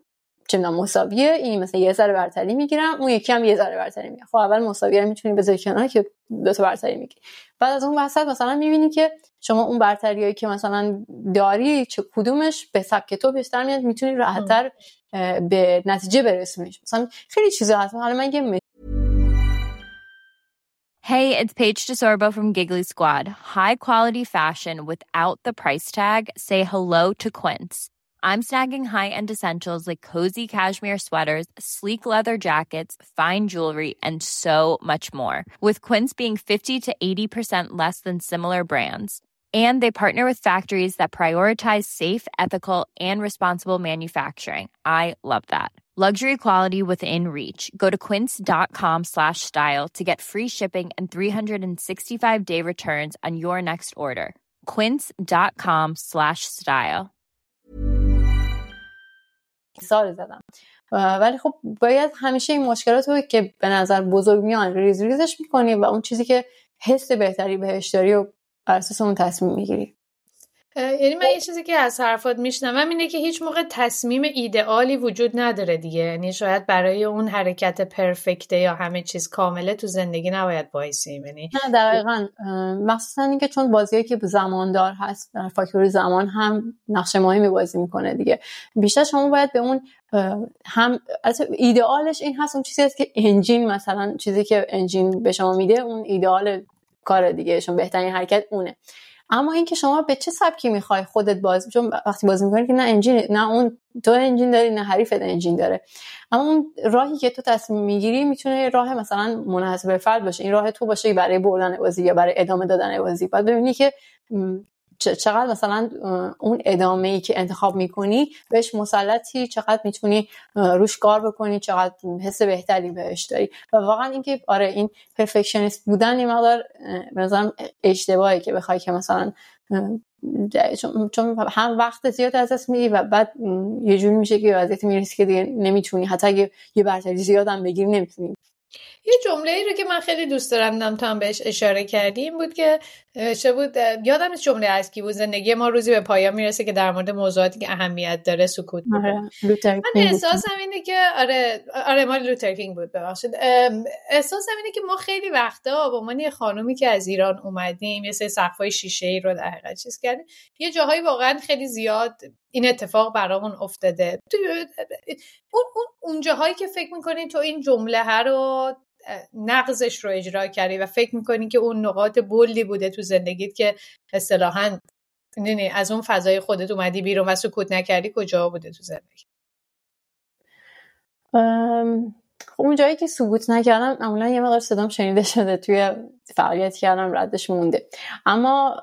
چه مساویه این مثلا یه ذره برتری می‌گیرم اون یکی هم یه ذره برتری می‌گیرم خب اول مساویه رو می‌تونی بذاری کنار که دو تا برتری می‌گیری. بعد از اون وسط مثلا می‌بینی که شما اون برتریایی که مثلا داری چه کدومش به سبک تو بیشتر میاد می‌تونی راحتتر به نتیجه برسونیش مثلا خیلی چیزا هست حالا من یه Hey, it's Paige DeSorbo from Giggly Squad. High quality fashion without the price tag. Say hello to Quince. I'm snagging high-end essentials like cozy cashmere sweaters, sleek leather jackets, fine jewelry, and so much more. With Quince being 50 to 80% less than similar brands. And they partner with factories that prioritize safe, ethical, and responsible manufacturing. I love that. Luxury quality within reach. Go to quince.com slash style to get free shipping and 365 day returns on your next order. quince.com slash style سال زدم ولی خب باید همیشه این مشکلات رو که به نظر بزرگ میان ریز ریزش میکنی و اون چیزی که حس بهتری بهش داری و بر اساس اون تصمیم می‌گیری. یعنی من یه چیزی که از حرفات میشنوم اینه که هیچ موقع تصمیم ایدئالی وجود نداره دیگه. یعنی شاید برای اون حرکت پرفکته یا همه چیز کامله تو زندگی نباید وایسیم. یعنی نه دقیقا. مخصوصا اینکه چون بازی که زماندار هست فاکتور زمان هم نقش مهمی بازی می‌کنه دیگه. بیشتر شما باید به اون هم ایدئالش این هست اون چیزی هست که انجین مثلا چیزی که انجین به شما میده اون ایدئال کار دیگه چون بهترین حرکت اونه. اما اینکه شما به چه سبکی می‌خوای خودت باز چون وقتی بازی می‌کنی که نه انجین نه اون تو انجین داری نه حریفت انجین داره. اما اون راهی که تو تصمیم می‌گیری می‌تونه راه مثلا منحصر به فرد باشه. این راه تو باشه برای بردن بازی یا برای ادامه دادن بازی. بعد ببینی که چقدر مثلا اون ادامه ای که انتخاب می‌کنی بهش مسلطی چقدر می‌تونی روش کار بکنی چقدر حس بهتری بهش داری. و واقعا اینکه آره این پرفکشنیست بودن این مقدار مثلا اشتباهی که بخوای که مثلا چون هم وقت زیاد از دست میدی و بعد یه جوری میشه که وضعیت می‌رسی که دیگه نمی‌تونی. حتی اگه یه برتری زیاد هم بگیری نمی‌تونی. یه جمله ای رو که من خیلی دوست دارم تا هم بهش اشاره کردیم بود که چه بود یادم از جمله از کی بود زندگی ما روزی به پایان می‌رسه که در مورد موضوعاتی که اهمیت داره سکوت آره. من احساسم اینه که آره آره مال لوتر کینگ بود ببخشید. احساسم اینه که ما خیلی وقتا با من یه خانومی که از ایران اومدیم یه سری صفای شیشه ای رو در حقیقت چیز کردیم یه جاهایی واقعا خیلی زیاد این اتفاق برامون افتاده. اون اون اون جاهایی که فکر می‌کنین تو این جمله رو نقضش رو اجرا کردی و فکر می‌کنی که اون نقاط بلدی بوده تو زندگیت که اصطلاحا از اون فضای خودت اومدی بیرون و سکوت نکردی کجا بوده تو زندگی؟ خب اون جایی که سکوت نکردم معمولا یه مقدار صدام شنیده شده توی فعالیت کردم ردش مونده. اما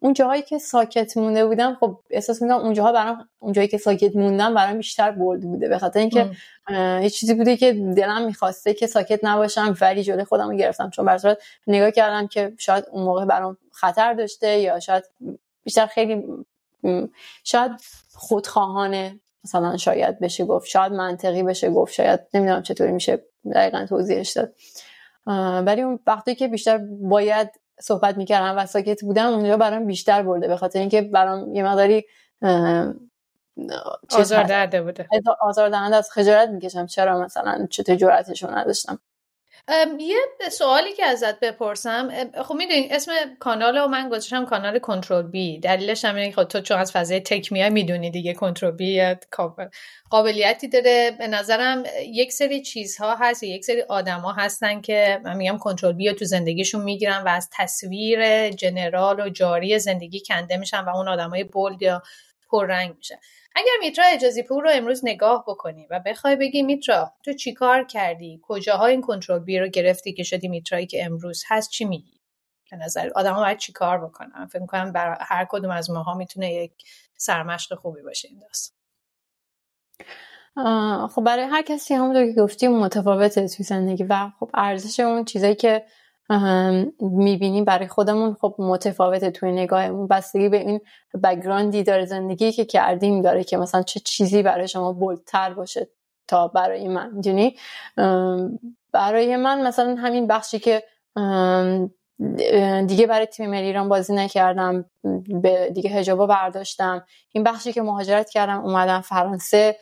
اون جاهایی که ساکت مونده بودم خب احساس می‌کنم اون جاها برام اون جایی که ساکت موندم برام بیشتر برد بوده. به خاطر اینکه هیچ چیزی بوده که دلم می‌خواسته که ساکت نباشم ولی جلوی خودم رو گرفتم. چون بر نگاه کردم که شاید اون موقع برام خطر داشته یا شاید بیشتر خیلی شاید خودخواهانه مثلا شاید بشه گفت شاید منطقی بشه گفت شاید نمی‌دونم چطوری میشه دقیقا توضیحش داد. ولی اون وقتی که بیشتر باید صحبت می‌کردم و ساکت بودم اونجا برام بیشتر برده به خاطر اینکه برام یه مقداری آزار درده بوده. آزار دهنده از خجالت می‌کشم چرا مثلا چطور جرأتشو نداشتم. یه سوالی که ازت بپرسم خب می‌دونی اسم کانال رو من گذاشتم کانال کنترل بی. دلیلش هم اینه خب تو چون از فضای تک میای می‌دونی دیگه کنترل بی قابلیتی داره. به نظرم یک سری چیزها هست یک سری آدما هستن که من میگم کنترل بی تو زندگیشون می‌گیرن و از تصویر جنرال و جاری زندگی کنده میشن و اون آدمای بولد یا پررنگ میشن. اگر میترا اجازی پور رو امروز نگاه بکنی و بخوای بگی میترا تو چیکار کردی؟ کجاها این کنترل بی رو گرفتی که شدی میترایی که امروز؟ هست چی میگی؟ به نظر آدم ها باید چیکار بکنن؟ فکر کنم برای هر کدوم از ماها می‌تونه یک سرمشق خوبی باشه این داست خب برای هر کسی همونطور که گفتیم متفاوته توی زندگی و خب ارزش اون چیزایی که می‌بینیم برای خودمون خب متفاوته توی نگاهمون. بستگی به این بگراندی داره زندگی که کردیم داره که مثلا چه چیزی برای شما بلتر باشه تا برای من می‌دونی؟ برای من مثلا همین بخشی که دیگه برای تیم ملی ایران بازی نکردم به دیگه هجابا برداشتم. این بخشی که مهاجرت کردم اومدم فرانسه.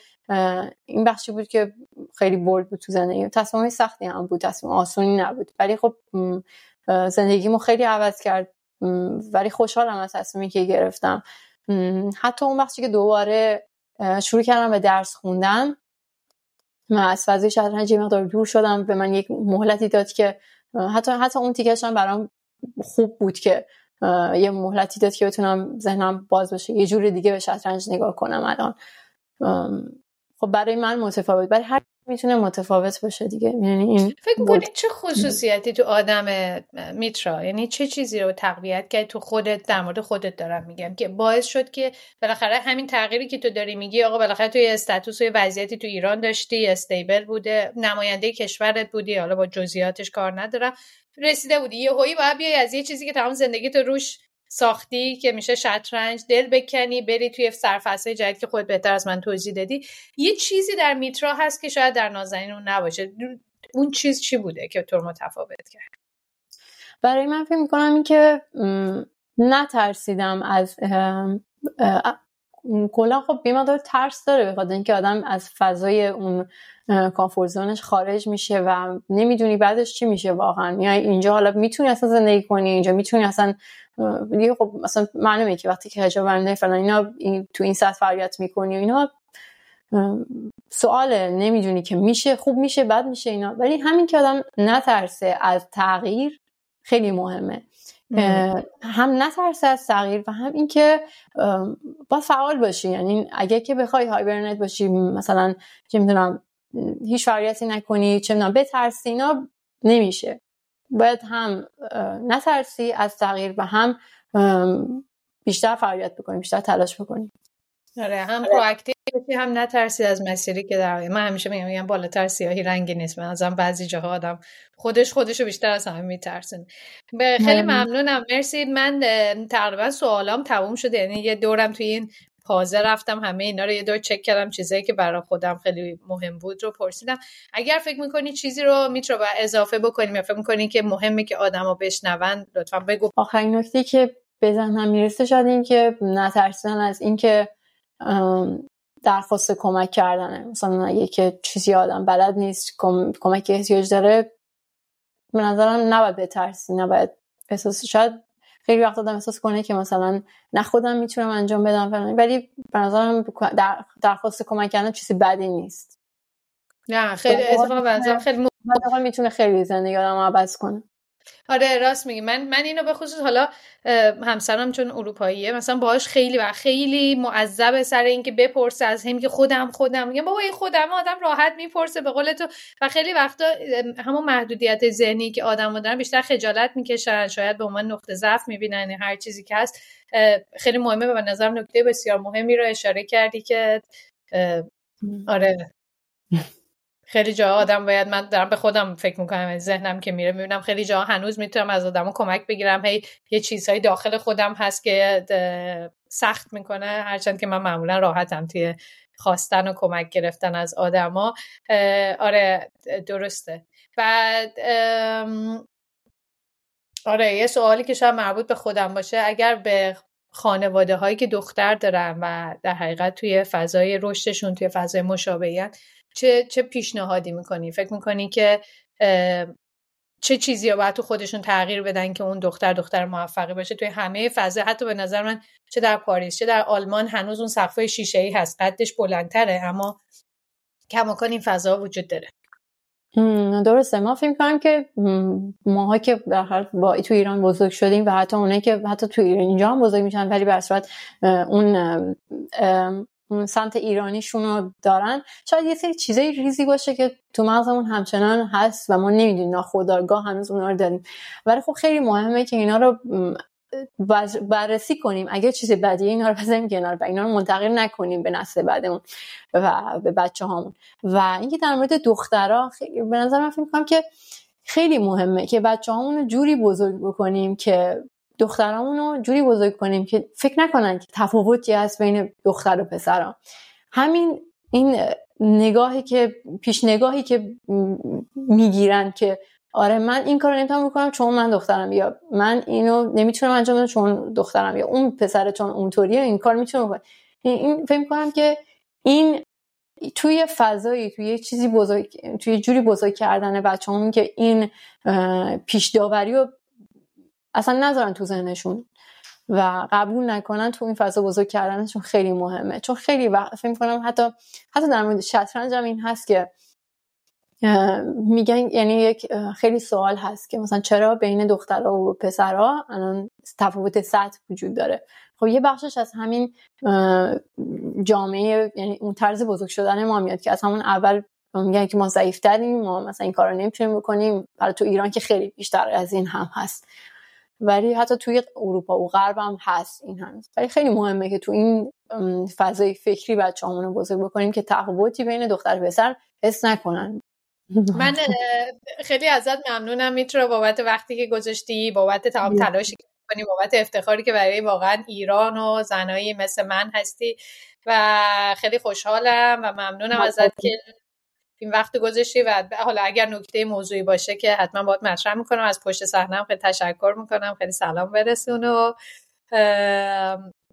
این بخشی بود که خیلی بولد بود تو زندگی. تصمیم سختی هم بود تصمیم آسونی نبود. ولی خب زندگیمو خیلی عوض کرد. ولی خوشحالم از تصمیمی که گرفتم. حتی اون بخشی که دوباره شروع کردم به درس خوندن من از فضای شطرنج مقدار دور شدم. به من یک مهلتی داد که حتی حتی اون تیکش هم برام خوب بود که یه مهلتی داد که بتونم ذهنم باز بشه یه جور دیگه به شطرنج نگاه کنم الان. خب برای من متفاوت برای هر می‌تونه متفاوت باشه دیگه. یعنی این فکر می‌کنی چه خصوصیتی تو آدم میترا؟ یعنی چه چیزی رو تقویت کرد؟ تو خودت در مورد خودت دارم میگم که باعث شد که بالاخره همین تغییری که تو داری میگی آقا بالاخره توی استاتوس و وضعیتی تو ایران داشتی استیبل بوده نماینده کشورت بودی حالا با جزئیاتش کار ندارم. رسیده بودی. یه هایی باید بیای از یه چیزی که تمام زندگی تو روش ساختی که میشه شطرنج دل بکنی بری توی سرفصل جدید که خود بهتر از من توضیح دادی. یه چیزی در میترا هست که شاید در نازنین اون نباشه. اون چیز چی بوده که تو متفاوت کرد؟ برای من فکر می‌کنم این که نترسیدم از کلا خب بیما داره ترس داره بخاطر اینکه آدم از فضای اون کامفورت خارج میشه و نمی‌دونی بعدش چی میشه واقعا. میای اینجا حالا می‌تونی اصلا زندگی کنی اینجا می‌تونی اصلا دیگه خب مثلا معلومه که وقتی که حجاب برنده فلان اینا این تو این سطح فعالیت می‌کنی و اینا سواله نمی‌دونی که میشه خوب میشه بد میشه اینا. ولی همین که آدم نترسه از تغییر خیلی مهمه. هم نترسه از تغییر و هم اینکه با فعال باشی. یعنی اگه که بخوای هایبرنت باشی مثلا چه می‌دونم هیچ فعالیتی نکنی چه می‌دونم بترسی اینا نمیشه. باید هم نترسی از تغییر و هم بیشتر فعالیت بکنیم بیشتر تلاش بکنیم. آره هم پرواکتیو هم نترسی از مسیری که در من همیشه میگم میگم بالاتر سیاهی رنگی نیست. من ازم بعضی جاها آدم خودش خودشو بیشتر از همه میترسن خیلی ممنونم. مرسی. من تقریبا سوالام تموم شده. یعنی یه دورم توی این پازه رفتم همه اینا رو یه دور چک کردم چیزایی که برای خودم خیلی مهم بود رو پرسیدم. اگر فکر می‌کنی چیزی رو می‌تونه با اضافه بکنیم یا فکر می‌کنی که مهمه که آدما بشنون لطفا بگو. آخرین نکته که بزنم می‌رسه شاید این که نترسیدن از اینکه درخواست کمک کردنه. مثلا اگه که چیزی آدم بلد نیست کم... کمک احتیاج داره به نظرم نباید بترسی نباید. احساس شاید خیلی وقت آدم احساس کنه که مثلا نه خودم می‌تونم انجام بدم فلان. ولی به نظرم در... درخواست کمک کردن چیزی بدی نیست. نه خیلی اتفاقا خیلی می‌تونه خیلی زندگی آدم عوض کنه. آره راست میگی. من من اینو به خصوص حالا همسرم چون اروپاییه مثلا باهاش خیلی و خیلی معذب سر اینکه بپرسه از هم که خودم خودم. میگم بابا این خودم آدم راحت می‌پرسه به قول تو. و خیلی وقتا همون محدودیت ذهنی که آدم دارن بیشتر خجالت می‌کشن. شاید به عنوان نقطه ضعف می‌بینن هر چیزی که هست. خیلی مهمه به نظرم نکته بسیار مهمی رو اشاره کردی که آره. خیلی جا آدم باید من دارم به خودم فکر می‌کنم ذهنم که میره می‌بینم. خیلی جا هنوز می‌تونم از آدم کمک بگیرم. هی یه چیزهایی داخل خودم هست که سخت می‌کنه. هرچند که من معمولا راحتم توی خواستن و کمک گرفتن از آدما. آره درسته. بعد آره یه سوالی که شاید مربوط به خودم باشه. اگر به خانواده هایی که دختر دارن و در حقیقت توی فضای رشدشون توی فضای مشابهیت چه چه پیشنهادی می‌کنی؟ فکر می‌کنی که چه چیزی باید تو خودشون تغییر بدن که اون دختر دختر موفقی باشه؟ توی همه فضا حتی به نظر من چه در پاریس چه در آلمان هنوز اون سقف شیشه ای هست. قدش بلندتره اما کماکان این فضا وجود داره. درسته. ما فکر کنم که ماها که در با تو ایران بزرگ شدیم و حتی اونایی که حتی تو اینجا هم بزرگ میشن ولی به اون اون سمت ایرانیشون رو دارن. شاید یه سری چیزای ریزی باشه که تو مغزمون همچنان هست و ما نمی‌دونیم ناخودآگاه هنوز اونا رو داریم. ولی خب خیلی مهمه که اینا رو بررسی کنیم. اگه چیز بدیه اینا رو بزنیم کنار و اینا رو منتقل نکنیم به نسل بعدمون و به بچه هامون و اینکه در مورد دخترها به نظر من فکر که خیلی مهمه که بچه هامون رو جوری بزرگ بکنیم که دخترامون جوری بزرگ کنیم که فکر نکنن که تفاوتی هست بین دختر و پسران همین این نگاهی که پیش نگاهی که می‌گیرن که آره من این کارو نمی‌تونم بکنم چون من دخترم یا من اینو نمی‌تونم انجام بدم چون دخترم یا اون پسر چون اونطوریه این کار می‌تونم بکنم این فکر کنم که این توی فضایی توی چیزی بزرگ توی جوری بزرگ کردن بچه‌هامون که این پیش داوری رو اصلا نذارن تو ذهنشون و قبول نکنن تو این فضا بزرگ کردنشون خیلی مهمه. چون خیلی وقت فکر کنم حتی حتی در مورد شطرنج هم این هست که میگن یعنی یک خیلی سوال هست که مثلا چرا بین دخترها و پسرها الان تفاوت سطح وجود داره؟ خب یه بخشش از همین جامعه یعنی اون طرز بزرگ شدن ما میاد که از همون اول میگن که ما ضعیفتریم ما مثلا این کارو نمی‌تونیم بکنیم. برای تو ایران که خیلی بیشتر از این هم هست. ولی حتی توی اروپا و غرب هم هست این هم ولی خیلی مهمه که تو این فضای فکری بچه رو بزرگ بکنیم که تفاوتی بین دختر و پسر حس نکنن. من خیلی ازت ممنونم میترا بابت وقتی که گذاشتی بابت تمام تلاشی که کنی بابت افتخاری که برای واقعا ایران و زنایی مثل من هستی. و خیلی خوشحالم و ممنونم ازت که این وقت گذاشتی و حالا اگر نکته موضوعی باشه که حتما باید مطرح می‌کنم. از پشت صحنه خیلی تشکر می‌کنم. خیلی سلام برسون و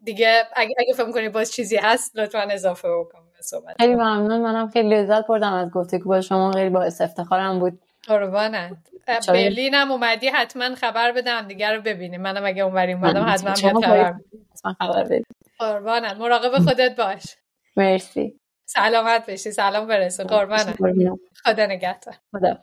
دیگه اگه, اگه فکر کنی باز چیزی هست لطفا اضافه بکن صحبت. خیلی ممنون. منم خیلی لذت بردم از گفتگو با شما خیلی با افتخارم بود. قربانت. برلین هم اومدی حتما خبر بدم. دیگر رو ببینیم. منم اگه اونوری اومدم حتما خبر قربانت. مراقب خودت باش. مرسی. سلامت بشی. سلام برسه قربانت. خدا نگهدار. خدا.